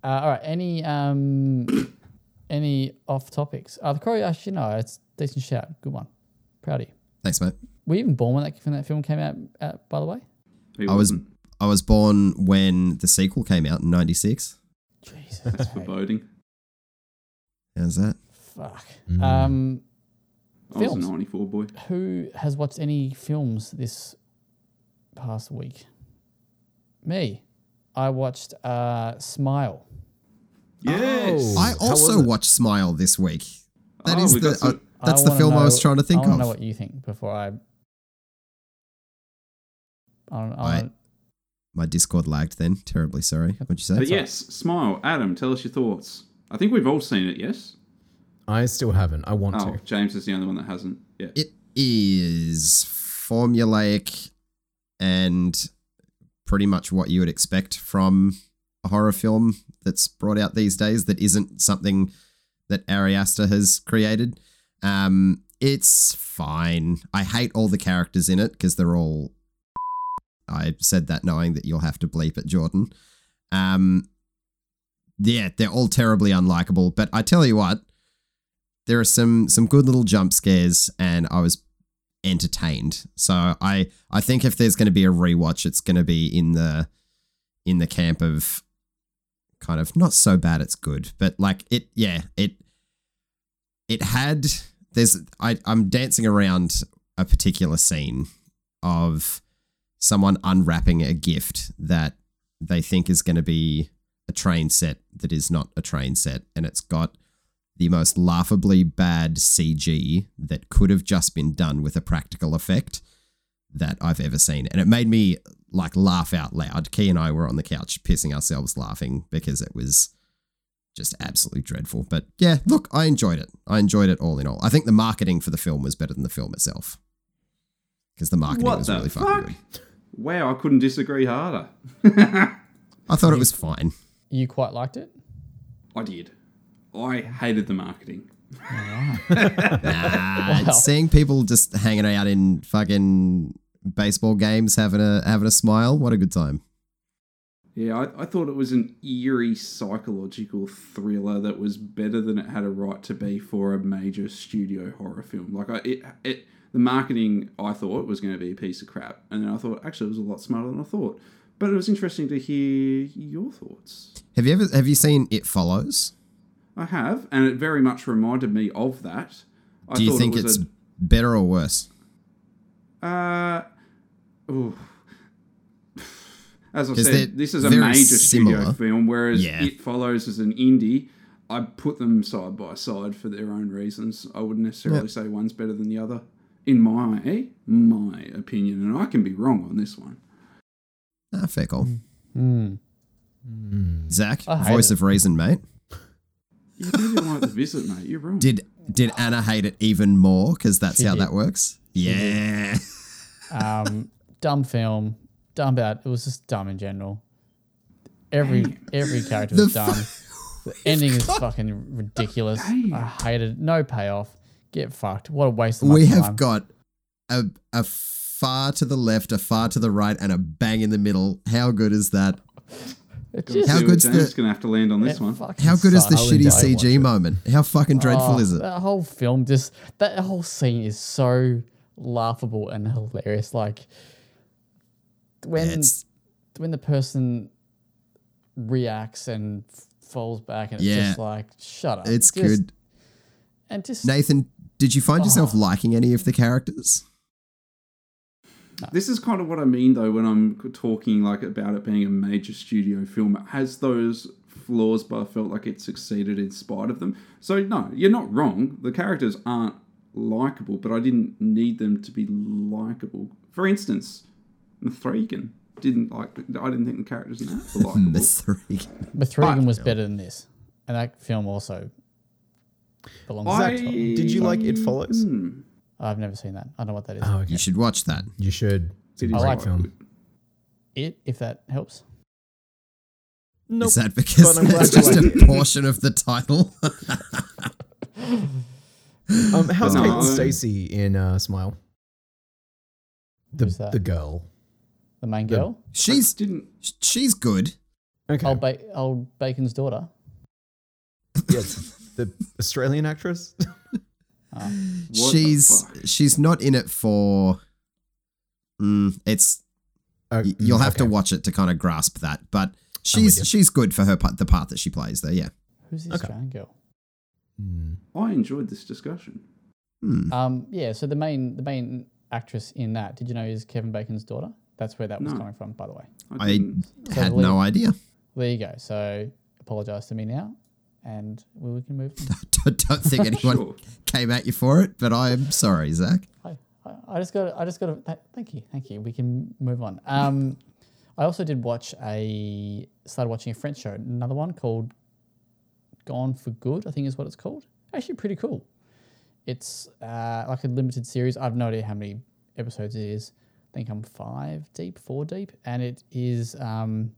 Uh, all right. Any um, any off topics? Uh, the Crow. Actually, no. It's a decent shout. Good one. Proud of you. Thanks, mate. Were you even born when that when that film came out? Uh, by the way. He I was wasn't. I was born when the sequel came out in '96. Jesus. That's mate. foreboding. How's that? Fuck. Mm. Um, I was a 94 boy. who has watched any films this past week? Me. I watched uh, Smile. Yes. Oh. I also watched Smile this week. That Oh, is we the some- uh, that's the wanna film I was trying to think of. I want of. to know what you think before I. I don't, I I- don't, My Discord lagged then. Terribly sorry. What'd you say? But yes, Smile. Adam, tell us your thoughts. I think we've all seen it, yes? I still haven't. I want Oh, to. James is the only one that hasn't. Yeah. It is formulaic and pretty much what you would expect from a horror film that's brought out these days that isn't something that Ari Aster has created. Um, it's fine. I hate all the characters in it because they're all. I said that knowing that you'll have to bleep it, Jordan. Um, yeah, they're all terribly unlikable. But I tell you what, there are some some good little jump scares, and I was entertained. So I I think if there's going to be a rewatch, it's going to be in the in the camp of kind of not so bad it's good, but like it yeah it it had there's I I'm dancing around a particular scene of someone unwrapping a gift that they think is going to be a train set that is not a train set and it's got the most laughably bad CG that could have just been done with a practical effect that I've ever seen. And it made me like laugh out loud. Key and I were on the couch pissing ourselves laughing because it was just absolutely dreadful. But yeah, look, I enjoyed it. I enjoyed it all in all. I think the marketing for the film was better than the film itself because the marketing What was the really fuck? fucking good. Wow, I couldn't disagree harder. I thought it was fine. You quite liked it? I did. I hated the marketing. Nah, Wow. seeing people just hanging out in fucking baseball games, having a having a smile, what a good time. Yeah, I, I thought it was an eerie psychological thriller that was better than it had a right to be for a major studio horror film. Like, I, it, it, the marketing I thought was going to be a piece of crap, and then I thought actually it was a lot smarter than I thought. But it was interesting to hear your thoughts. Have you ever have you seen It Follows? I have, and it very much reminded me of that. I Do you think it it's better or worse? uh, ooh. As I said, this is a major studio film, whereas Yeah. It Follows as an indie. I put them side by side for their own reasons. I wouldn't necessarily Yep. say one's better than the other, in my my opinion, and I can be wrong on this one. Ah, fair call. Hmm. Zach, voice it. of reason, mate. You didn't like the visit, mate. You're wrong. Did did Anna hate it even more? Because that's She how did. that works. Yeah. Um, dumb film, dumb about. It was just dumb in general. Every every character was The dumb. the ending is fucking ridiculous. Damn. I hated it. No payoff. Get fucked. What a waste of my we time. have got a a far to the left, a far to the right, and a bang in the middle. How good is that? Just, How see good's James the- is going to have to land on this one. How good is the shitty CG moment? How fucking dreadful Oh, is it? That whole film just that whole scene is so laughable and hilarious. Like when It's when the person reacts and f- falls back and it's just like shut up. it's Just- good. And just Nathan, did you find oh. yourself Oh. liking any of the characters? This is kind of what I mean, though, when I'm talking like about it being a major studio film. It has those flaws, but I felt like it succeeded in spite of them. So no, you're not wrong. The characters aren't likable, but I didn't need them to be likable. For instance, Mithragan didn't like. I didn't think the characters in that were likable. Mithragan. Mithragan But- was better than this, and that film also belongs. I- to the top. Did you like It Follows? Hmm. I've never seen that. I don't know what that is. Oh, okay. You should watch that. You should. It's a great like- film. It, if that helps. Nope. Is that because But that's just like a portion of the title? Um, how's No, Caitlin I- Stasey in uh, Smile? The Who's that? the girl. The main The- girl, she's didn't. she's good. Okay. old, ba- old Bacon's daughter. yes. The Australian actress. She's she's not in it for. Mm, it's Uh, you'll mm, have to watch it to kind of grasp that, but she's she's good for her part, the part that she plays there. Yeah. Who's this Okay. Australian girl? Mm. I enjoyed this discussion. Hmm. Um, yeah. So the main the main actress in that, did you know, is Kevin Bacon's daughter? That's where that was No. coming from, by the way. I, I. So had Lee- no idea. There you go. So apologize to me now, and we we can move. On. don't, don't think anyone Sure. came at you for it, but I am sorry, Zach. I, I- I just got I just got to th- thank you thank you. We can move on. Um, I also did watch a started watching a French show, another one called Gone for Good. I think is what it's called. Actually, pretty cool. It's uh, like a limited series. I've no idea how many episodes it is. I think I'm five deep, four deep, and it is um,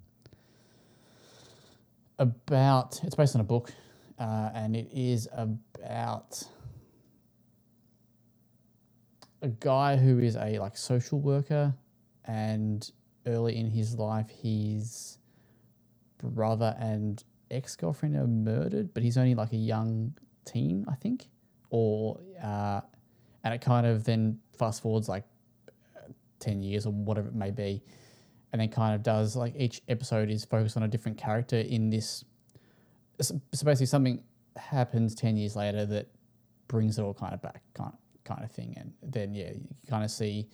about. It's based on a book, uh, and it is about a guy who is a like social worker and early in his life his brother and ex-girlfriend are murdered but he's only like a young teen i think or uh, and it kind of then fast forwards like uh, 10 years or whatever it may be and then kind of does like each episode is focused on a different character in this. So basically something happens 10 years later that brings it all kind of back kind kind of thing and then yeah you kind of see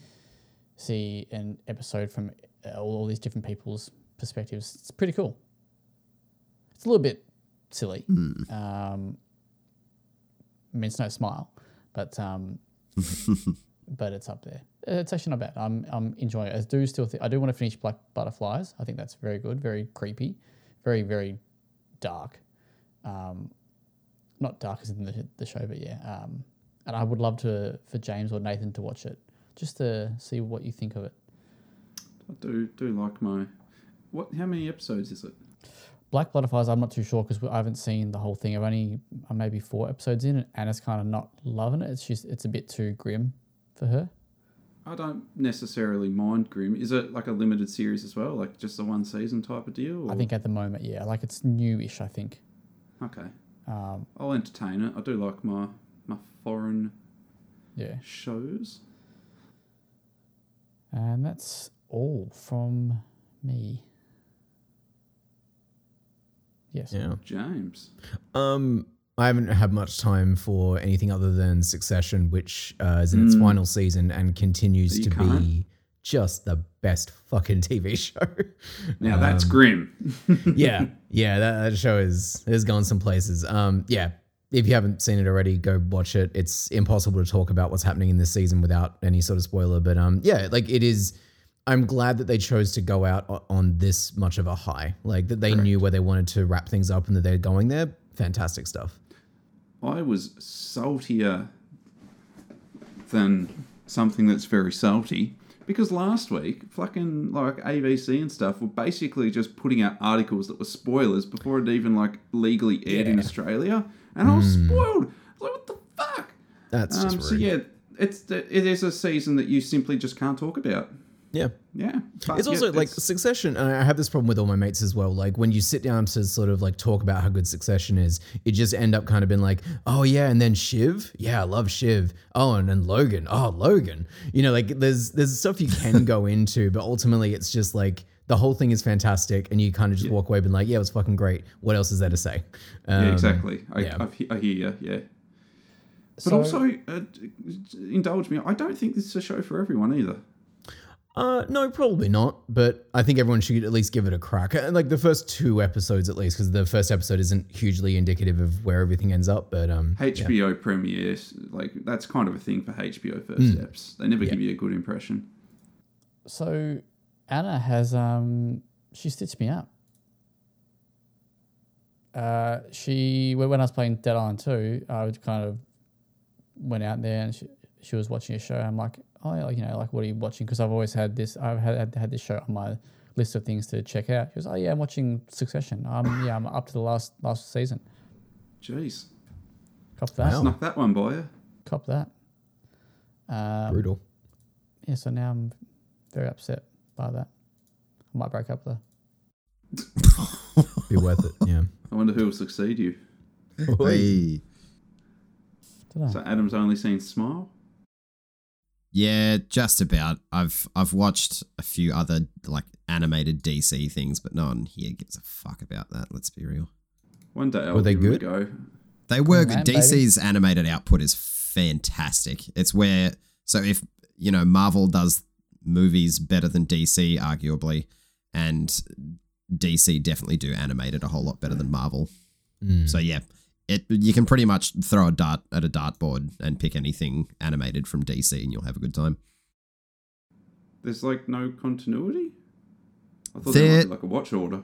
see an episode from uh, all, all these different people's perspectives. It's pretty cool. It's a little bit silly. Um i mean it's no smile but um but it's up there it's actually not bad i'm i'm enjoying it i do still think i do want to finish black butterflies i think that's very good very creepy very very dark Um, not dark as in the, the show, but yeah. Um, and I would love to for James or Nathan to watch it just to see what you think of it. I do do like my. What? How many episodes is it? Black Butterflies, I'm not too sure because I haven't seen the whole thing. I've only I'm maybe four episodes in, and Anna's kind of not loving it. It's just it's a bit too grim for her. I don't necessarily mind Grim. Is it like a limited series as well, like just a one season type of deal? I think at the moment, yeah, like it's newish. I think. Okay, Um, I'll entertain it. I do like my my foreign yeah, shows. and that's all from me. Yes. Yeah. James, Um, I haven't had much time for anything other than Succession, which uh, is in its Mm. final season and continues to can't. be just the best fucking TV show. now that's Um, grim. yeah, yeah, that, that show is is going some places. Um, yeah, if you haven't seen it already, go watch it. It's impossible to talk about what's happening in this season without any sort of spoiler. But um, yeah, like it is. I'm glad that they chose to go out on this much of a high. Like that they knew where they wanted to wrap things up and that they're going there. Fantastic stuff. I was saltier than something that's very salty because last week, fucking like ABC and stuff were basically just putting out articles that were spoilers before it even like legally aired in Australia, and I was spoiled. I was like, what the fuck? That's just Um, rude. so yeah, it's it is a season that you simply just can't talk about. Yeah. Yeah, but It's yeah, also like it's- Succession, and I have this problem with all my mates as well. Like when you sit down to sort of like talk about how good Succession is, you just end up kind of being like, oh yeah, and then Shiv, yeah, I love Shiv. Oh, and then Logan, oh Logan. You know, like there's there's stuff you can go into, but ultimately it's just like the whole thing is fantastic, and you kind of just walk away being like, yeah, it was fucking great. What else is there to say? yeah, Um, exactly. I, yeah. I, I hear you. Yeah. But So- also, uh, indulge me. I don't think this is a show for everyone either. Uh, no, probably not. But I think everyone should at least give it a crack. And like the first two episodes, at least, because the first episode isn't hugely indicative of where everything ends up. But um, yeah. HBO premieres, like that's kind of a thing for HBO first Hmm. steps. They never give you a good impression. So Anna has um she stitched me up. Uh, she when when I was playing Dead Island 2, I would kind of went out there and she, she was watching a show. I'm like, oh, like, you know, like what are you watching? Because I've always had this. I've had, had had this show on my list of things to check out. She goes, oh yeah, I'm watching Succession. Um, yeah, I'm up to the last last season. Jeez, Cop that. Wow. snuck that one by you. Cop that. Um, brutal. yeah, so now I'm very upset by that. I might break up though. Be worth it. Yeah. I wonder who will succeed you. Hey. So Adam's only seen Smile. Yeah, just about. I've I've watched a few other like animated DC things, but no one here gives a fuck about that. Let's be real. One day I'll Were they give good? go. They were man, good. DC's animated output is fantastic. It's where so if you know Marvel does movies better than DC, arguably, and DC definitely do animated a whole lot better than Marvel. Mm. So yeah, it you can pretty much throw a dart at a dartboard and pick anything animated from DC, and you'll have a good time. There's like no continuity. I thought might be like a watch order.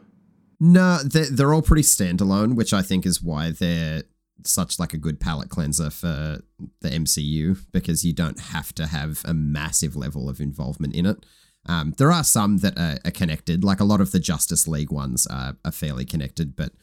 No, they're, they're all pretty standalone, which I think is why they're such like a good palate cleanser for the MCU because you don't have to have a massive level of involvement in it. Um, there are some that are, are connected, like a lot of the Justice League ones are, are fairly connected. But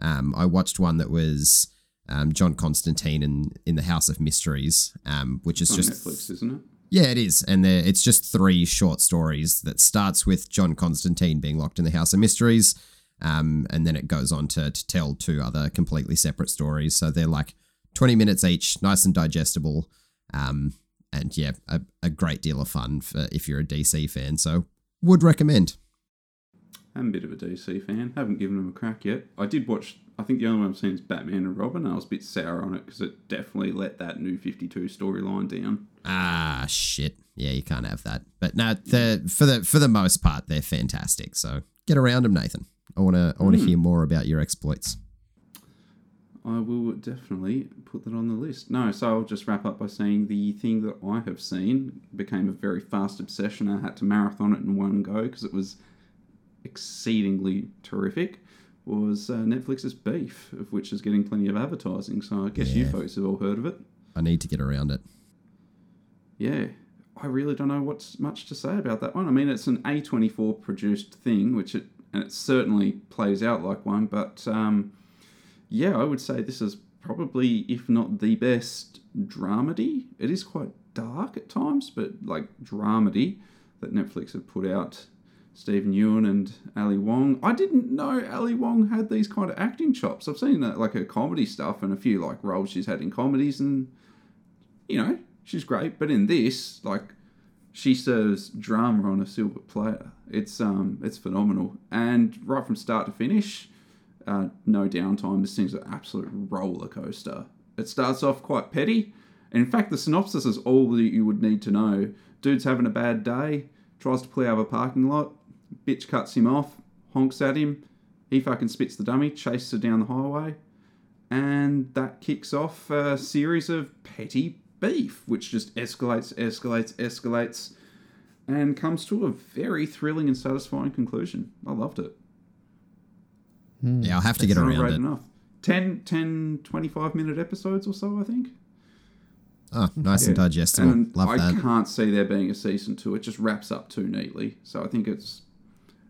um, I watched one that was um, John Constantine in in the House of Mysteries, um, which is It's on just Netflix, isn't it? yeah, it is, and it's just three short stories that starts with John Constantine being locked in the House of Mysteries, um, and then it goes on to, to tell two other completely separate stories. So they're like twenty minutes each, nice and digestible, um, and yeah, a, a great deal of fun for if you're a DC fan. So would recommend. I'm a bit of a DC fan. Haven't given them a crack yet. I did watch. I think the only one I've seen is Batman and Robin. I was a bit sour on it because it definitely let that new 52 storyline down. Ah, shit. Yeah, you can't have that. But no, the for the for the most part, they're fantastic. So get around them, Nathan. I wanna I wanna hear more about your exploits. I will definitely put that on the list. No, so I'll just wrap up by saying the thing that I have seen became a very fast obsession. I had to marathon it in one go because it was exceedingly terrific. was uh, Netflix's Beef, of which is getting plenty of advertising. So I guess you folks have all heard of it. I need to get around it. Yeah, I really don't know what's much to say about that one. I mean, it's an A24 produced thing, which it and it certainly plays out like one. But um, yeah, I would say this is probably, if not the best dramedy. It is quite dark at times, but like dramedy that Netflix have put out. Steven Yeun and Ali Wong. I didn't know Ali Wong had these kind of acting chops. I've seen uh, like her comedy stuff and a few like roles she's had in comedies, and you know she's great. But in this, like, she serves drama on a silver platter. It's um, it's phenomenal, and right from start to finish, uh, no downtime. This thing's an absolute roller coaster. It starts off quite petty. In fact, the synopsis is all that you would need to know. Dude's having a bad day, tries to pull out of a parking lot, bitch cuts him off, honks at him, he fucking spits the dummy, chases her down the highway, and that kicks off a series of petty beef, which just escalates, escalates, escalates, and comes to a very thrilling and satisfying conclusion. I loved it. Hmm. Yeah, I'll have to get around great it. enough. 10, 10, 25 minute episodes or so, I think. Oh, nice and digestible. And Love I that. can't see there being a season two. It just wraps up too neatly. So I think it's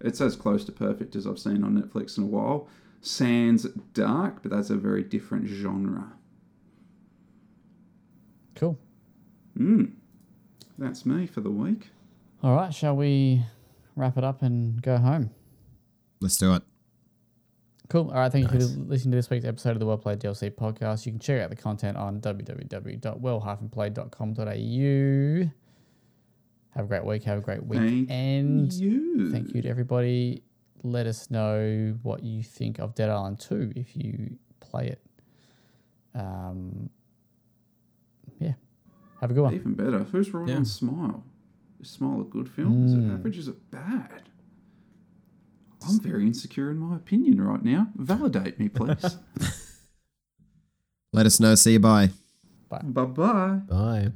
it's as close to perfect as I've seen on Netflix in a while. Sans dark, but that's a very different genre. Cool. Mm. That's me for the week. All right, shall we wrap it up and go home? Let's do it. Cool. All right. Thank you for listening to this week's episode of the Well Played DLC podcast. You can check out the content on www.well-played.com.au. Have a great week. Have a great week. and you. Thank you to everybody. Let us know what you think of Dead Island 2 if you play it. Um, yeah. Have a good one. Even better. Who's right Yeah. on Smile? Is Smile a good film? Is Mm. it average? Is it bad? I'm very insecure in my opinion right now. Validate me, please. Let us know. See you. Bye. Bye. bye bye. Bye.